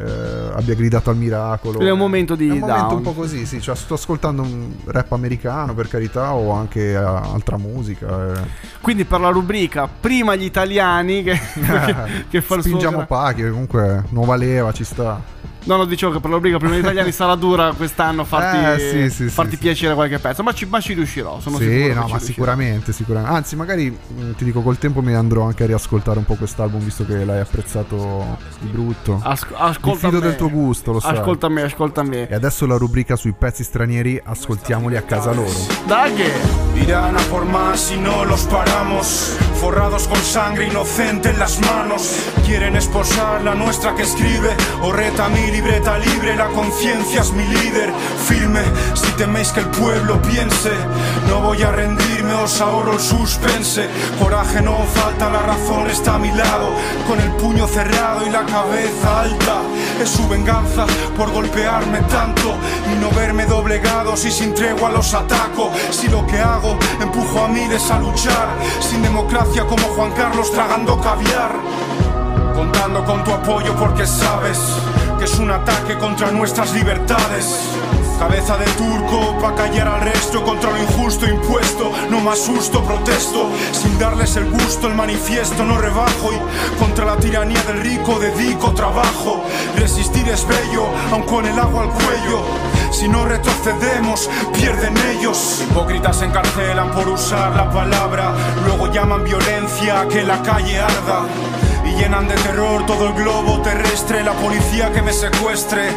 eh, abbia gridato al miracolo È un momento di è un momento down. un po' così sì cioè sto ascoltando un rap americano per carità o anche eh, altra musica eh. Quindi per la rubrica prima gli italiani che, che, che fa il suo spingiamo Pachi comunque nuova leva ci sta No, no, dicevo che per la rubrica prima gli italiani sarà dura quest'anno farti, Eh, sì, sì, farti sì, sì. piacere qualche pezzo, ma ci, ma ci riuscirò, sono sì, sicuro. no, ma sicuramente, sicuramente. Anzi, magari mh, ti dico col tempo mi andrò anche a riascoltare un po' quest'album visto che l'hai apprezzato di brutto. Asco- ascolta Mi fido me. del tuo gusto, lo sai. Ascolta me, ascolta me. E adesso la rubrica sui pezzi stranieri, ascoltiamoli a casa loro. Daghe! Irán a por más y no los paramos. Forrados con sangre inocente en las manos. Quieren esposar la nuestra que escribe. O reta mi libreta libre, la conciencia es mi líder. Firme, si teméis que el pueblo piense. No voy a rendirme, os ahorro el suspense. Coraje no falta, la razón está a mi lado. Con el puño cerrado y la cabeza alta. Es su venganza por golpearme tanto y no verme doblegado si sin tregua los ataco. Si lo que hago empujo a miles a luchar, sin democracia como Juan Carlos tragando caviar. Contando con tu apoyo porque sabes es un ataque contra nuestras libertades. Cabeza de turco pa' callar al resto contra lo injusto impuesto. No más susto, protesto. Sin darles el gusto, el manifiesto no rebajo. Y contra la tiranía del rico dedico trabajo. Resistir es bello, aun con el agua al cuello. Si no retrocedemos, pierden ellos. Hipócritas se encarcelan por usar la palabra. Luego llaman violencia a que la calle arda. Y llenan de terror todo el globo terrestre. La policía que me secuestre,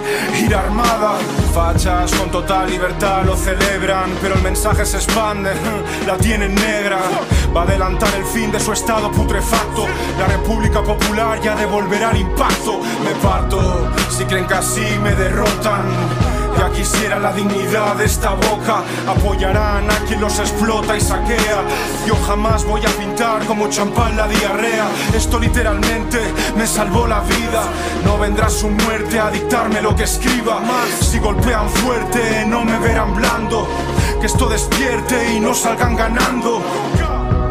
ir armada. Fachas con total libertad lo celebran, pero el mensaje se expande, la tienen negra. Va a adelantar el fin de su estado putrefacto. La República Popular ya devolverá el impacto. Me parto, si creen que así me derrotan. Ya quisiera la dignidad de esta boca. Apoyarán a quien los explota y saquea. Yo jamás voy a pintar como champán la diarrea. Esto literalmente me salvó la vida. No vendrá su muerte a dictarme lo que escriba. Si golpean fuerte, no me verán blando. Que esto despierte y no salgan ganando.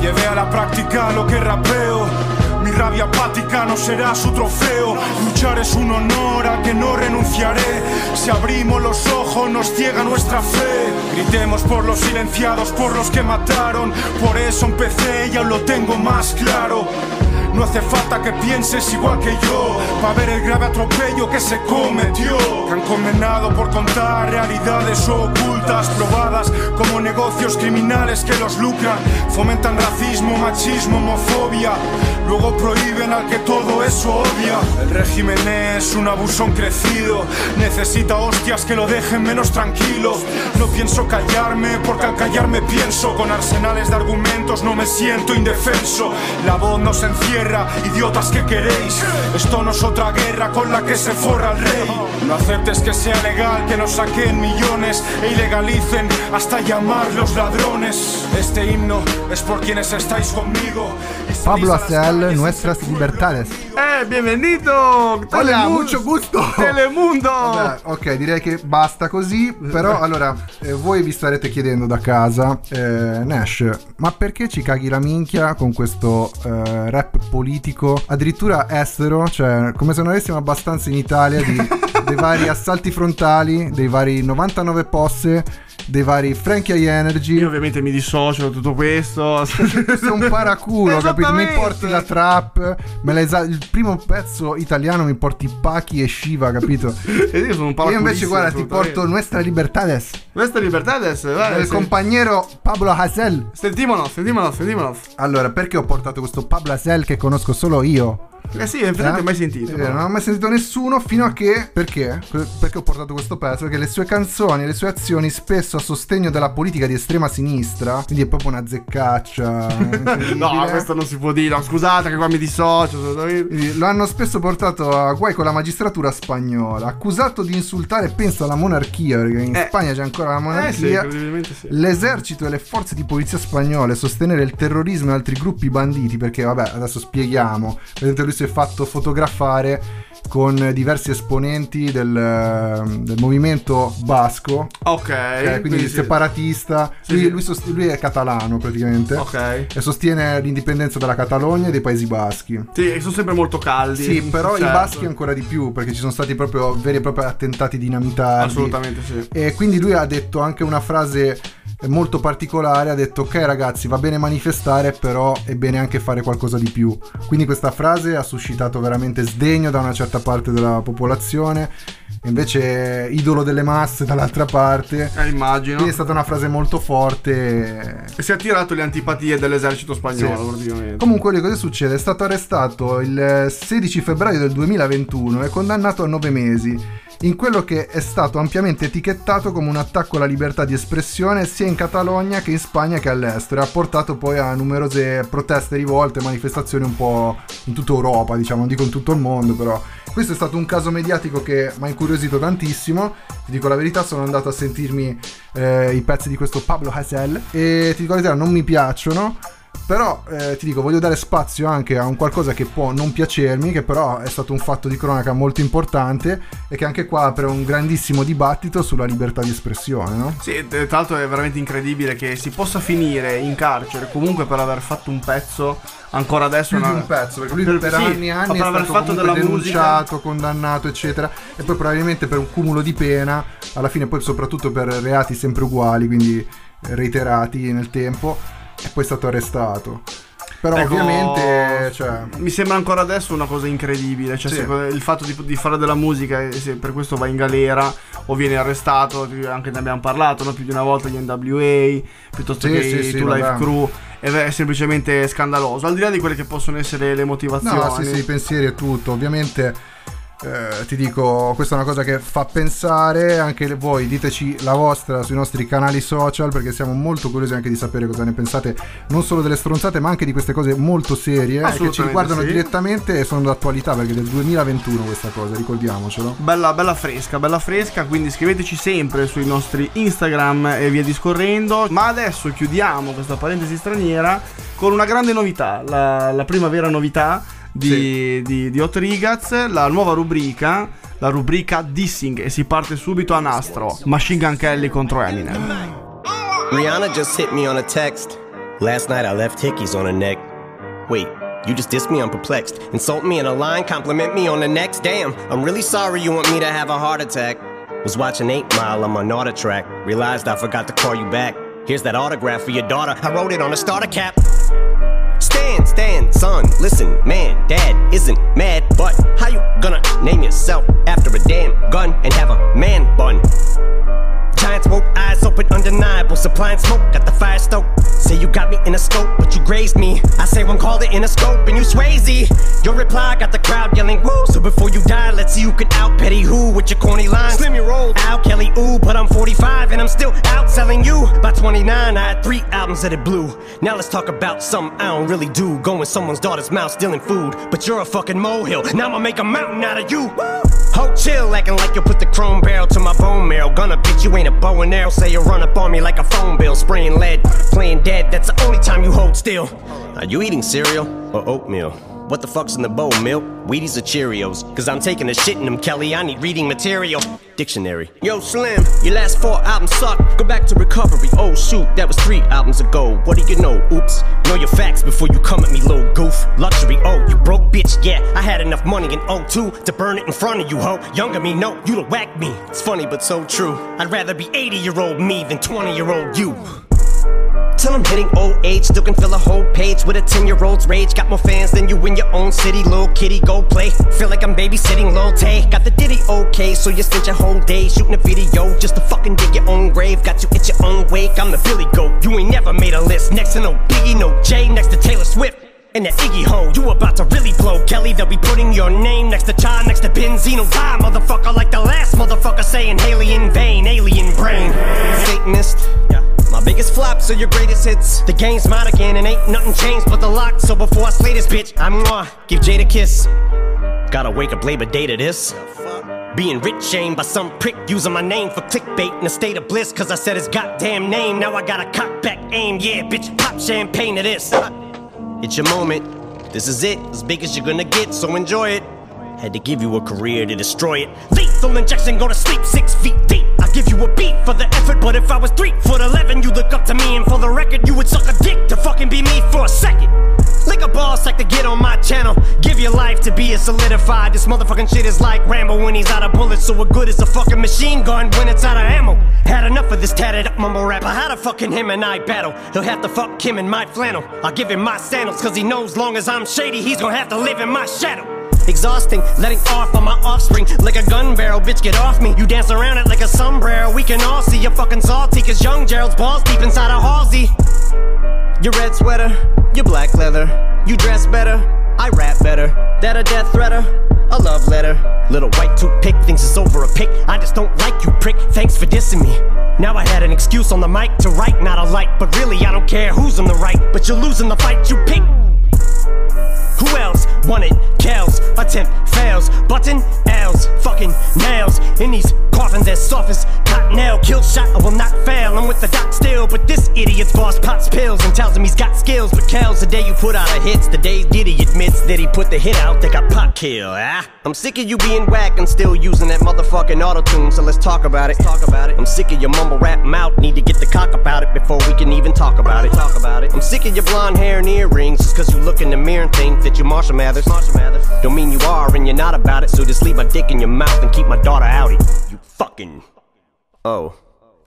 Llevé a la práctica lo que rapeo. Mi rabia apática no será su trofeo. Luchar es un honor a que no renunciaré. Si abrimos los ojos, nos ciega nuestra fe. Gritemos por los silenciados, por los que mataron. Por eso empecé y aún lo tengo más claro. No hace falta que pienses igual que yo para ver el grave atropello que se cometió. Que han condenado por contar realidades ocultas, probadas como negocios criminales que los lucran. Fomentan racismo, machismo, homofobia. Luego prohíben al que todo eso odia. El régimen es un abusón crecido. Necesita hostias que lo dejen menos tranquilo. No pienso callarme porque al callarme pienso. Con arsenales de argumentos no me siento indefenso. La voz nos encierra, idiotas que queréis. Esto no es otra guerra con la que se forra el rey. No aceptes que sea legal que nos saquen millones e ilegalicen hasta llamarlos ladrones. Este himno es por quienes estáis conmigo. Pablo Hasél, Nuestras Libertades. Eh, bienvenido! Hola, mucho gusto. Telemundo! Vabbè, ok, direi che basta così. Però allora, eh, voi vi starete chiedendo da casa, eh, Nash, ma perché ci caghi la minchia con questo eh, rap politico? Addirittura estero, cioè come se non avessimo abbastanza in Italia di, dei vari assalti frontali, dei vari 99 posse, dei vari Frankie High Energy. Io ovviamente mi dissocio da tutto questo. Sei un paraculo, capito? Mi porti la trap, esa- il primo pezzo italiano mi porti Pachi e Shiva, capito? E io sono un Io invece guarda ti porto Nuestra Libertades Questa è Libertades, vai. del sì. compagnero Pablo Hasél. Sentimolo, sentimolo, sentimolo. Allora, perché ho portato questo Pablo Hasél che conosco solo io? Eh sì, effettivamente Eh? mai sentito. Vero, non ho mai sentito nessuno fino a che. Perché? Perché ho portato questo pezzo? Perché le sue canzoni e le sue azioni, spesso a sostegno della politica di estrema sinistra, quindi è proprio una zeccaccia. No, questo non si può dire. No, scusate che qua mi dissocio. Lo hanno spesso portato a guai con la magistratura spagnola, accusato di insultare, penso, alla monarchia, perché in Eh. Spagna c'è ancora la Eh sì, monarchia. sì. L'esercito e le forze di polizia spagnole sostenere il terrorismo e altri gruppi banditi, perché vabbè, adesso spieghiamo. Vedete, lui si è fatto fotografare con diversi esponenti del, del movimento basco, Ok. eh, quindi, sì. separatista. Sì, lui, sì. lui sost- lui è catalano praticamente. Ok. E sostiene l'indipendenza della Catalogna e dei Paesi Baschi. Sì, sono sempre molto caldi. Sì, però i Certo. baschi ancora di più, perché ci sono stati proprio veri e propri attentati dinamitardi. Assolutamente sì. E quindi lui ha detto anche una frase molto particolare, ha detto ok ragazzi va bene manifestare, però è bene anche fare qualcosa di più. Quindi questa frase ha suscitato veramente sdegno da una certa parte della popolazione, invece idolo delle masse dall'altra parte. Eh, immagino. Quindi è stata una frase molto forte. E si è attirato le antipatie dell'esercito spagnolo, Sì. praticamente. Comunque, cosa succede? È stato arrestato il 16 febbraio del 2021 e condannato a 9 mesi in quello che è stato ampiamente etichettato come un attacco alla libertà di espressione sia in Catalogna che in Spagna che all'estero e ha portato poi a numerose proteste, rivolte, manifestazioni un po' in tutta Europa, diciamo, non dico in tutto il mondo, però questo è stato un caso mediatico che mi ha incuriosito tantissimo. Ti dico la verità, sono andato a sentirmi eh, i pezzi di questo Pablo Hasél e ti dico la verità, non mi piacciono. Però eh, ti dico, voglio dare spazio anche a un qualcosa che può non piacermi, che però è stato un fatto di cronaca molto importante e che anche qua apre un grandissimo dibattito sulla libertà di espressione, no? Sì, tra l'altro è veramente incredibile che si possa finire in carcere comunque per aver fatto un pezzo ancora adesso. Più di una- un pezzo, perché lui Per- per, sì, anni e anni per è aver stato fatto della musica- denunciato, condannato, eccetera, e poi probabilmente per un cumulo di pena, alla fine poi soprattutto per reati sempre uguali, quindi reiterati nel tempo, e poi è stato arrestato. Però Ecco, ovviamente, cioè, Mi sembra ancora adesso una cosa incredibile. Cioè, Sì. il fatto di, di fare della musica, e se per questo va in galera o viene arrestato, anche ne abbiamo parlato no? più di una volta gli NWA, piuttosto Sì, che sì, i sì, Two Life. Crew. È semplicemente scandaloso. Al di là di quelle che possono essere le motivazioni. No, sì, sì, i pensieri e tutto. Ovviamente eh, ti dico, questa è una cosa che fa pensare. Anche voi diteci la vostra sui nostri canali social perché siamo molto curiosi anche di sapere cosa ne pensate, non solo delle stronzate, ma anche di queste cose molto serie eh, che ci riguardano sì. direttamente e sono d'attualità perché è del 2021 questa cosa, ricordiamocelo. Bella, bella fresca, bella fresca, quindi scriveteci sempre sui nostri Instagram e via discorrendo. Ma adesso chiudiamo questa parentesi straniera con una grande novità, la, la prima vera novità di, di, di Hot Rigaz, la nuova rubrica, la rubrica Dissing e si parte subito a nastro, Machine Gun Kelly contro Eminem. Rihanna just hit me on a text. Last night I left hickeys on her neck. Wait, you just dissed me? I'm perplexed. Insult me in a line, compliment me on the next. Damn, I'm really sorry you want me to have a heart attack. Was watching 8 Mile on my Nauta track. Realized I forgot to call you back. Here's that autograph for your daughter. I wrote it on a starter cap. Stand, stand, son, listen, man, dad isn't mad, but how you gonna name yourself after a damn gun and have a man bun? Giant smoke, eyes open, undeniable. Supplying smoke, got the fire stoked. Say you got me in a scope, but you grazed me. I say one call it in a scope, and you swayzy. Your reply got the crowd yelling woo. So before you die, let's see who can out petty who with your corny lines. Slim your roll, Al Kelly, ooh, but I'm 45 and I'm still outselling you. By 29, I had three albums that it blew. Now let's talk about something I don't really do. Going someone's daughter's mouth, stealing food. But you're a fucking molehill. Now I'ma make a mountain out of you. Ho chill, acting like you put the chrome barrel to my bone marrow. Gonna bitch, you ain't a bow and arrow. Say you run up on me like a phone bill, spraying lead, playing dead. That's the only time you hold still. Are you eating cereal or oatmeal? What the fuck's in the bowl, milk? Wheaties or Cheerios? Cause I'm taking a shit in them, Kelly. I need reading material. Dictionary. Yo, Slim, your last four albums suck. Go back to recovery. Oh, shoot, that was three albums ago. What do you know? Oops. Know your facts before you come at me, little goof. Luxury, oh, you broke bitch. Yeah, I had enough money in 02 to burn it in front of you, ho. Younger me, no, you'd have whacked me. It's funny, but so true. I'd rather be 80 year old me than 20 year old you. Till I'm hitting old age, still can fill a whole page with a 10 year old's rage. Got more fans than you in your own city, little kitty, go play. Feel like I'm babysitting Lil Tay. Got the ditty okay, so you spent your whole day shooting a video just to fucking dig your own grave. Got you at your own wake, I'm the Billy Goat. You ain't never made a list. Next to no Biggie, no Jay, next to Taylor Swift. And that Iggy Ho, you about to really blow, Kelly. They'll be putting your name next to Chai, next to Benzino. Die, motherfucker, like the last motherfucker saying Haley in vain, alien brain. Satanist, my biggest flops are your greatest hits. The game's mine again, and ain't nothing changed but the lock. So before I slay this bitch, I'm gonna give Jade a kiss. Gotta wake up Labor Day to this. Being rich shamed by some prick using my name for clickbait in a state of bliss. Cause I said his goddamn name. Now I got a cock back aim. Yeah, bitch, pop champagne to this. It's your moment. This is it, as big as you're gonna get, so enjoy it. Had to give you a career to destroy it. Lethal injection, go to sleep six feet deep. Give you a beat for the effort, but if I was three foot eleven, you'd look up to me, and for the record, you would suck a dick to fucking be me for a second. Lick a ball sack to get on my channel. Give your life to be a solidified. This motherfucking shit is like Rambo when he's out of bullets. So what good is a fucking machine gun when it's out of ammo? Had enough of this tatted up mumble rapper. How to fucking him and I battle? He'll have to fuck him in my flannel. I'll give him my sandals, cause he knows long as I'm shady, he's gonna have to live in my shadow. Exhausting, letting off on my offspring like a gun barrel. Bitch, get off me. You dance around it like a sombrero. We can all see you're fucking salty, cause young Gerald's balls deep inside a Halsey. Your red sweater, your black leather. You dress better, I rap better. That a death threater, a love letter. Little white toothpick thinks it's over a pick. I just don't like you, prick. Thanks for dissing me. Now I had an excuse on the mic to write, not a light. But really, I don't care who's on the right. But you're losing the fight you pick. Who else wanted Kells? Attempt fails. Button L's. Fucking nails. In these coffins as soft as. Kill shot, I will not fail. I'm with the doc still. But this idiot's boss pops pills and tells him he's got skills. But Kells, the day you put out a hits, the day Diddy admits that he put the hit out, they got pop kill. Ah, I'm sick of you being whack and still using that motherfucking auto tune. So let's talk about it. Talk about it. I'm sick of your mumble rap mouth. Need to get the cock about it before we can even talk about it. Talk about it. I'm sick of your blonde hair and earrings. Just cause you look in the mirror and think that you're Marshall Mathers. Marshall Mathers. Don't mean you are and you're not about it. So just leave my dick in your mouth and keep my daughter outie. Fucking. Oh.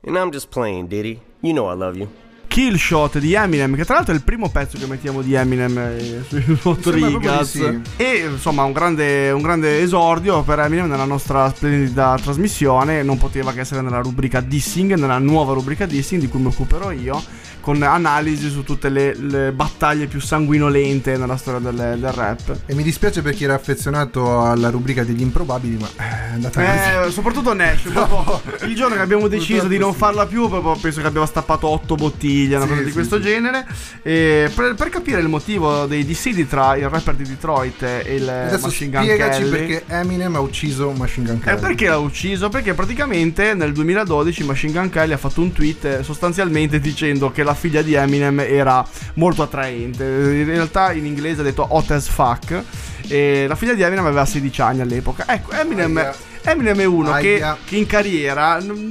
And I'm just playing, Diddy. You know I love you. Killshot di Eminem, che tra l'altro è il primo pezzo che mettiamo di Eminem eh, sui di sì. E insomma, un grande, un grande esordio per Eminem nella nostra splendida trasmissione. Non poteva che essere nella rubrica Dissing, nella nuova rubrica Dissing di cui mi occuperò io. Con analisi su tutte le, le battaglie più sanguinolente nella storia del, del rap. E mi dispiace per chi era affezionato alla rubrica degli improbabili, ma è andata così. Eh, soprattutto Nash, proprio il giorno che abbiamo deciso di non farla più, proprio penso che abbiamo stappato otto bottiglie, una Sì, cosa di sì, questo sì. genere. E per, per capire il motivo dei dissidi tra il rapper di Detroit e il Adesso Machine Gun spiegaci Kelly. perché Eminem ha ucciso Machine Gun E Kelly. perché l'ha ucciso? Perché praticamente nel 2012 Machine Gun Kelly ha fatto un tweet eh, sostanzialmente dicendo che la figlia di Eminem era molto attraente. In realtà in inglese ha detto hot as fuck. E la figlia di Eminem aveva 16 anni all'epoca. Ecco, Eminem, Aia. Eminem è uno che, che in carriera non,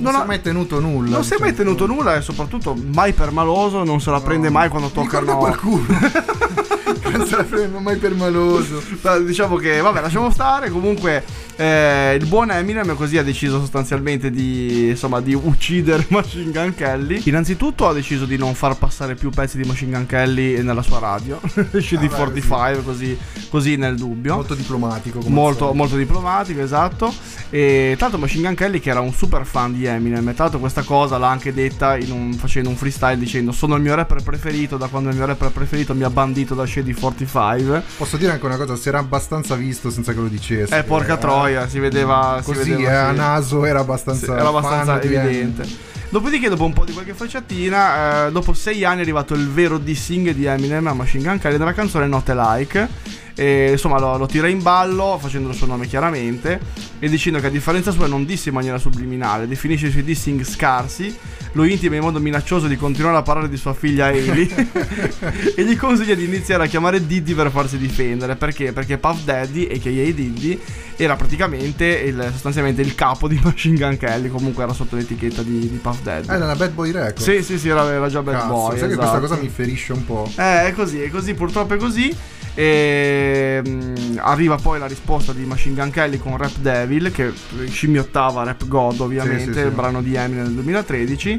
non, si è mai tenuto nulla. non si è mai diciamo. tenuto nulla e soprattutto mai permaloso, non se la prende mai quando toccano ricorda qualcuno. non se la prendo mai per maloso. Ma diciamo che, vabbè, lasciamo stare. Comunque, eh, il buon Eminem così ha deciso sostanzialmente di, insomma, di uccidere Machine Gun Kelly. Innanzitutto ha deciso di non far passare più pezzi di Machine Gun Kelly nella sua radio. Esce di Ah, beh, 45, così, così nel dubbio. Molto diplomatico. Molto, molto diplomatico, esatto. E tra l'altro Machine Gun Kelly che era un super fan di Eminem. Tra l'altro questa cosa l'ha anche detta un- facendo un freestyle dicendo sono il mio rapper preferito da quando il mio rapper preferito mi ha bandito da Shady 45. Posso dire anche una cosa, si era abbastanza visto senza che lo dicesse. Eh, porca troia, si vedeva. si Così, vedeva, eh, a sì. naso era Sì, abbastanza. era abbastanza evidente. Dopodiché, dopo un po' di qualche frecciatina, eh, dopo sei anni è arrivato il vero dissing di Eminem a Machine Gun Kelly della canzone Not Like. E insomma lo, lo tira in ballo facendo il suo nome chiaramente e dicendo che a differenza sua non disse in maniera subliminale, definisce i suoi dissing scarsi, lo intima in modo minaccioso di continuare a parlare di sua figlia Hailey e gli consiglia di iniziare a chiamare Diddy per farsi difendere. Perché? Perché Puff Daddy, a.k.a. Diddy, era praticamente il- sostanzialmente il capo di Machine Gun Kelly, comunque era sotto l'etichetta di, di Puff Daddy. Eh, nella Bad Boy Records. Sì, sì, sì, era, era già Bad Cazzo, Boy. sai che questa esatto. cosa mi ferisce un po'. Eh, è così, è così, purtroppo è così. E mm, arriva poi la risposta di Machine Gun Kelly con Rap Devil, che scimmiottava Rap God, ovviamente, Sì, sì, il sì. brano di Eminem nel 2013.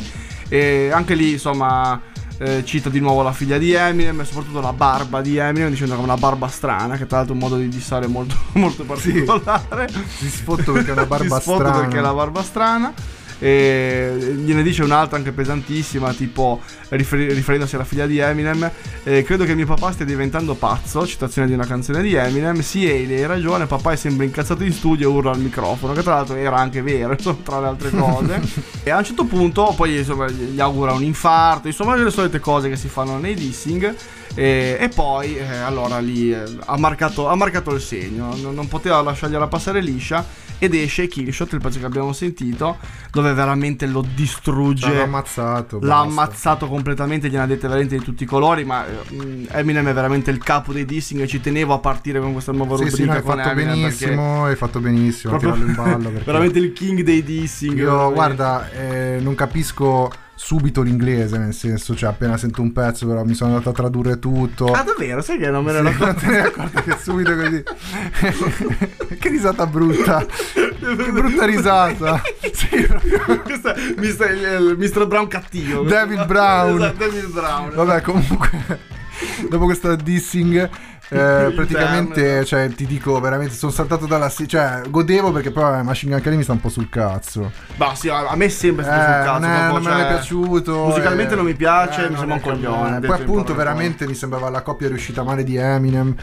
E anche lì, insomma, eh, cita di nuovo la figlia di Eminem e soprattutto la barba di Eminem, dicendo che ha una barba strana, che tra l'altro è un modo di dissare molto, molto particolare. Si sfotto perché è una barba Si sfotta strana. perché è la barba strana. E gliene dice un'altra anche pesantissima, tipo riferi- riferendosi alla figlia di Eminem. eh, credo che mio papà stia diventando pazzo. Citazione di una canzone di Eminem. Sì, Hailey, hai ragione. Papà è sempre incazzato in studio e urla al microfono. Che tra l'altro era anche vero, insomma, tra le altre cose. e a un certo punto, poi insomma, gli augura un infarto. Insomma, le solite cose che si fanno nei dissing. E, e poi, eh, allora lì eh, ha, marcato, ha marcato il segno. Non, non poteva lasciargliela passare liscia. Ed esce Killshot, il pezzo che abbiamo sentito, dove veramente lo distrugge. L'ha ammazzato. L'ha basta. ammazzato completamente, gliene ha dette veramente di tutti i colori. Ma eh, Eminem è veramente il capo dei dissing. E ci tenevo a partire con questa nuova Sì, rubrica. sì, no, hai fatto Eminem, benissimo, hai fatto benissimo tirarlo in ballo. Veramente il king dei dissing. io, veramente. guarda, eh, non capisco subito l'inglese, nel senso, cioè appena sento un pezzo, però mi sono andato a tradurre tutto. Ah, davvero? Sai che non me ne ero Sì, non te ne eri accorto che subito così. che risata brutta. che brutta risata. Sì, è Mr. il Mr. Brown cattivo. David Brown. Esatto, David Brown. Vabbè, comunque, dopo questo dissing, eh, praticamente, cioè, ti dico veramente, sono saltato dalla. Cioè, godevo perché poi Machine Gun Kelly mi sta un po' sul cazzo. Bah, sì, a a me è sempre stato Eh, sul cazzo. non, è- non me cioè, è piaciuto. Musicalmente eh, non mi piace, eh, mi sembra un coglione. eh, Poi appunto veramente mi sembrava la coppia riuscita male di Eminem.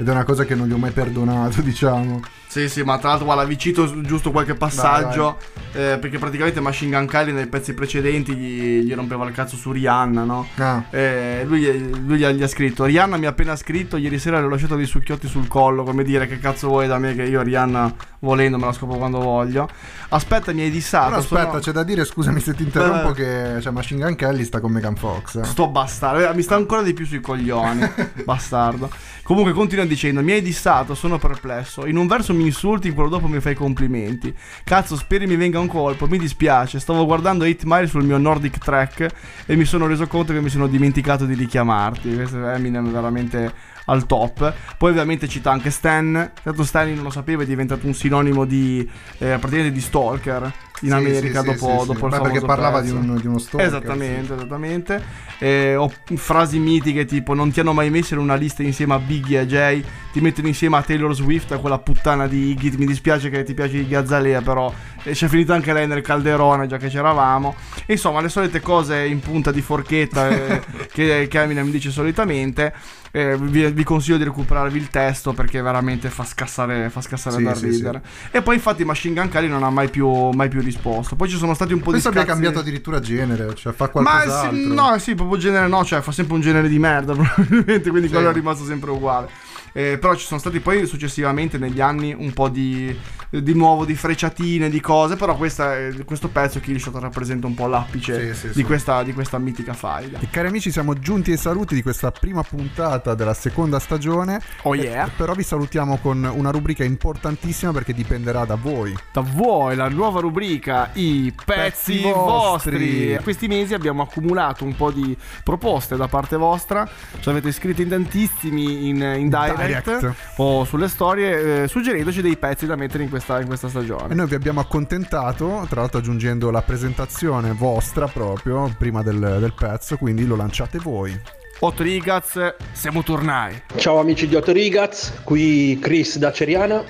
Ed è una cosa che non gli ho mai perdonato, diciamo. Sì, sì, ma tra l'altro, guarda, vi cito giusto qualche passaggio. eh, perché praticamente Machine Gun Kelly nei pezzi precedenti gli, gli rompeva il cazzo su Rihanna, no? Ah. Eh, lui, lui gli, ha- gli ha scritto: Rihanna mi ha appena scritto. Ieri sera le ho lasciato dei succhiotti sul collo. Come dire, che cazzo vuoi da me? Che io Rihanna volendo me la scopo quando voglio. Aspetta, mi hai dissato. Però aspetta, sono- c'è da dire, scusami se ti interrompo, Eh. che cioè, Machine Gun Kelly sta con Megan Fox. eh. Sto bastardo, eh, mi sta ancora di più sui coglioni. bastardo. Comunque continua dicendo: Mi hai dissato, sono perplesso. In un verso mi insulti, in quello dopo mi fai complimenti. Cazzo, speri mi venga un colpo. Mi dispiace. Stavo guardando 8 Mile sul mio Nordic track e mi sono reso conto che mi sono dimenticato di richiamarti. Questo è Eminem veramente al top. Poi ovviamente cita anche Stan. Tanto Stan non lo sapeva, è diventato un sinonimo di eh, praticamente di stalker. In America sì, dopo, sì, dopo il Beh, perché parlava pezzo. di, un- di uno stalker. Esattamente, esattamente. Eh, ho frasi mitiche tipo non ti hanno mai messo in una lista insieme a Biggie e Jay, ti mettono insieme a Taylor Swift, a quella puttana di Iggy, mi dispiace che ti piace Iggy Azalea, però eh, c'è finita anche lei nel calderone, già che c'eravamo. E insomma, le solite cose in punta di forchetta eh, che, che Eminem dice solitamente. Eh, vi, vi consiglio di recuperarvi il testo perché veramente fa scassare, fa scassare Sì, da sì, ridere. E poi infatti Machine Gun Kelly non ha mai più, mai più risposto. Poi ci sono stati un po' Penso di abbia scazzi- cambiato addirittura genere, cioè fa ma qualcos'altro. sì, no, sì, proprio genere no, cioè fa sempre un genere di merda probabilmente, quindi Sì. quello è rimasto sempre uguale. Eh, però ci sono stati poi successivamente negli anni un po' di, di nuovo di frecciatine, di cose, però questa, è- questo pezzo Killshot rappresenta un po' l'apice Sì, sì, di, sì. Questa, di questa mitica faida. E cari amici, siamo giunti ai saluti di questa prima puntata della seconda stagione. Oh Eh, yeah. però vi salutiamo con una rubrica importantissima perché dipenderà da voi. Da voi la nuova rubrica I pezzi, Pezzi vostri. vostri. Questi mesi abbiamo accumulato un po' di proposte da parte vostra. Ci avete scritto in tantissimi in, in direct, Direct. o sulle storie, eh, suggerendoci dei pezzi da mettere in questa, in questa stagione. E noi vi abbiamo accontentato, tra l'altro aggiungendo la presentazione vostra proprio prima del, del pezzo, quindi lo lanciate voi. Otto Rigaz, siamo tornati. Ciao amici di Otto Rigaz, qui Chris da Ceriana.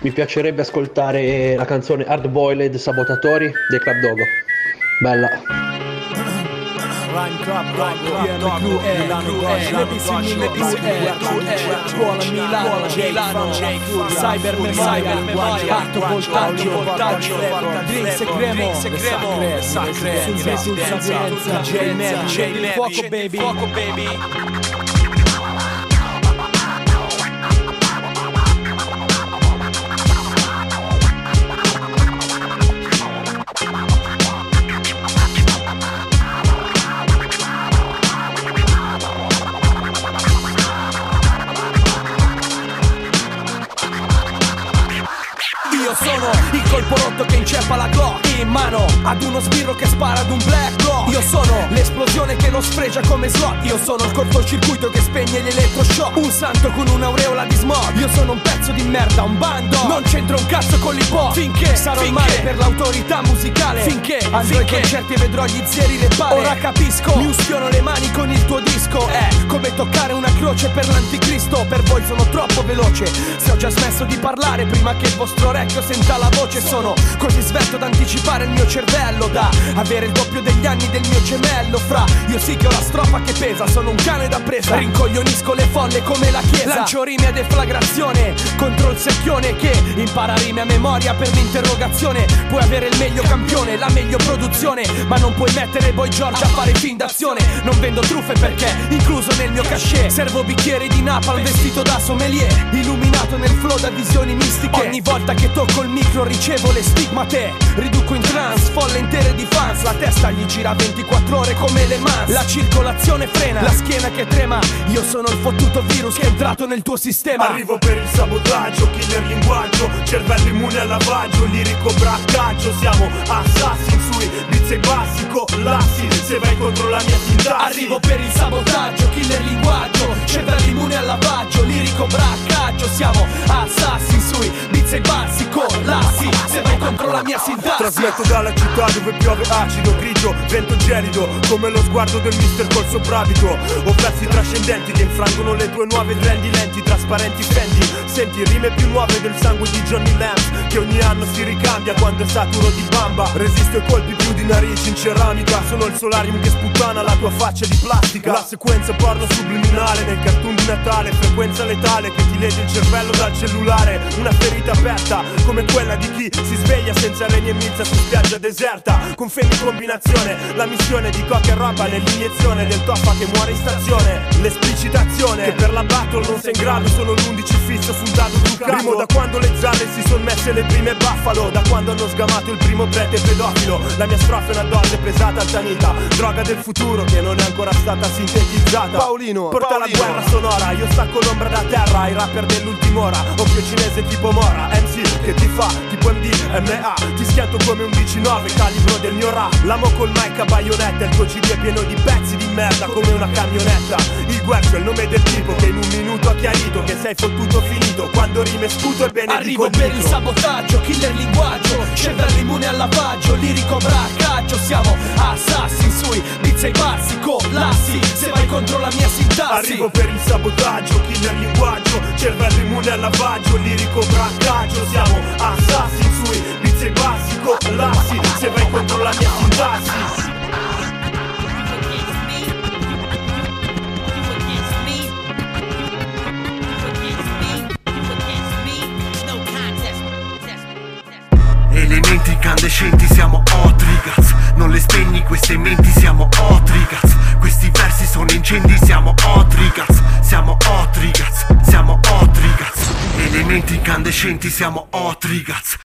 Mi piacerebbe ascoltare la canzone Hard Boiled Sabotatori dei Club Dogo. Bella. Rhyme Club, Rhyme Club, è, Milano è, le piscine, le piscine, crew è, scuola Milano, Milano, cyber memoria, parto, voltaggio, voltaggio, drinks e cremo, sacre, sacre, sul residenza, DJ Mevi, DJ fuoco baby, fuoco baby. Sbirro che spara ad un black lo sfregia come slot. Io sono il cortocircuito che spegne gli elettroshock Un santo con un'aureola di smog. Io sono un pezzo di merda, un bando. Non c'entro un cazzo con l'hip hop. Finché sarò il male per l'autorità musicale. Finché. Andrò ai concerti e vedrò gli zeri le palle Ora capisco, mi ustiono le mani con il tuo disco. È come toccare una croce per l'anticristo. Per voi sono troppo veloce. Se ho già smesso di parlare prima che il vostro orecchio senta la voce Sono così svelto da anticipare il mio cervello Da avere il doppio degli anni del mio gemello. Fra io sì che ho la strofa che pesa. Sono un cane da presa Rincoglionisco le folle come la chiesa. Lancio rime a deflagrazione Contro il secchione che impara rime a memoria per l'interrogazione. Puoi avere il meglio campione, la meglio produzione Ma non puoi mettere Boy George a fare fin d'azione. Non vendo truffe perché incluso nel mio cachet. Servo bicchieri di napalm vestito da sommelier Illuminato nel flow da visioni mistiche. Ogni volta che tocco il micro ricevo le stigmate. Riduco in trance, folle intere di fans. La testa gli gira 24 ore come le mans La circolazione frena, la schiena che trema. Io sono il fottuto virus che è entrato nel tuo sistema. Arrivo per il sabotaggio, killer linguaggio Cervello immune al lavaggio, lirico braccaggio Siamo assassin sui beats e bassi collassi Se vai contro la mia sintassi Arrivo per il sabotaggio, killer linguaggio Cervello immune al lavaggio, lirico braccaggio Siamo assassin sui beats e bassi collassi Se vai contro la mia sintassi Trasmetto dalla città dove piove acido, grigio, vento gelido Come lo sguardo del mister col soprabito. Ho versi trascendenti che infrangono le tue nuove trendi lenti Trasparenti fendi Senti rime più nuove del sangue di Johnny Lamb Che ogni anno si ricambia quando è saturo di bamba. Resisto ai colpi più di narici in ceramica Sono il solarium che sputtana la tua faccia di plastica. La sequenza porno subliminale nel cartoon di Natale. Frequenza letale che ti legge il cervello dal cellulare. Una ferita aperta come quella di chi si sveglia senza legna e milza su spiaggia deserta. Con femi combinazione La missione di coca e roba nell'iniezione del toffa che muore in stazione. L'esplicitazione che per la battle non sei in grado Sono l'11 fisso sul dado truccato Primo da quando le zarre si sono messe le prime buffalo. Da quando hanno sgamato il primo prete pedofilo La mia strofa è una dose pesata altanita Droga del futuro che non è ancora stata sintetizzata. Paolino, porta la guerra sonora Io stacco l'ombra da terra ai rapper dell'ultima ora. Occhio cinese tipo Mora MC che ti fa? Tipo MDMA Ti schianto come un 19 calibro del mio rap. L'amo col mic a baionetta Il tuo CD è pieno di pezzi di merda come una camionetta. Il guercio è il nome del tipo che in un minuto ha chiarito Che sei fottuto finito. Quando rime sputo e bene Arrivo per il sabotaggio, killer linguaggio Cervello immune al lavaggio, lirico braccaggio Siamo assassin sui beats e i bassi Collassi, se vai contro la mia sintassi. Arrivo per il sabotaggio, killer linguaggio Cervello immune al lavaggio, lirico braccaggio Siamo assassin sui beats e bassi Collassi, se vai contro la mia sintassi incandescenti siamo Otrigaz Non le spegni queste menti siamo Otrigaz Questi versi sono incendi siamo Otrigaz Siamo Otrigaz Siamo Otrigaz Elementi incandescenti siamo Otrigaz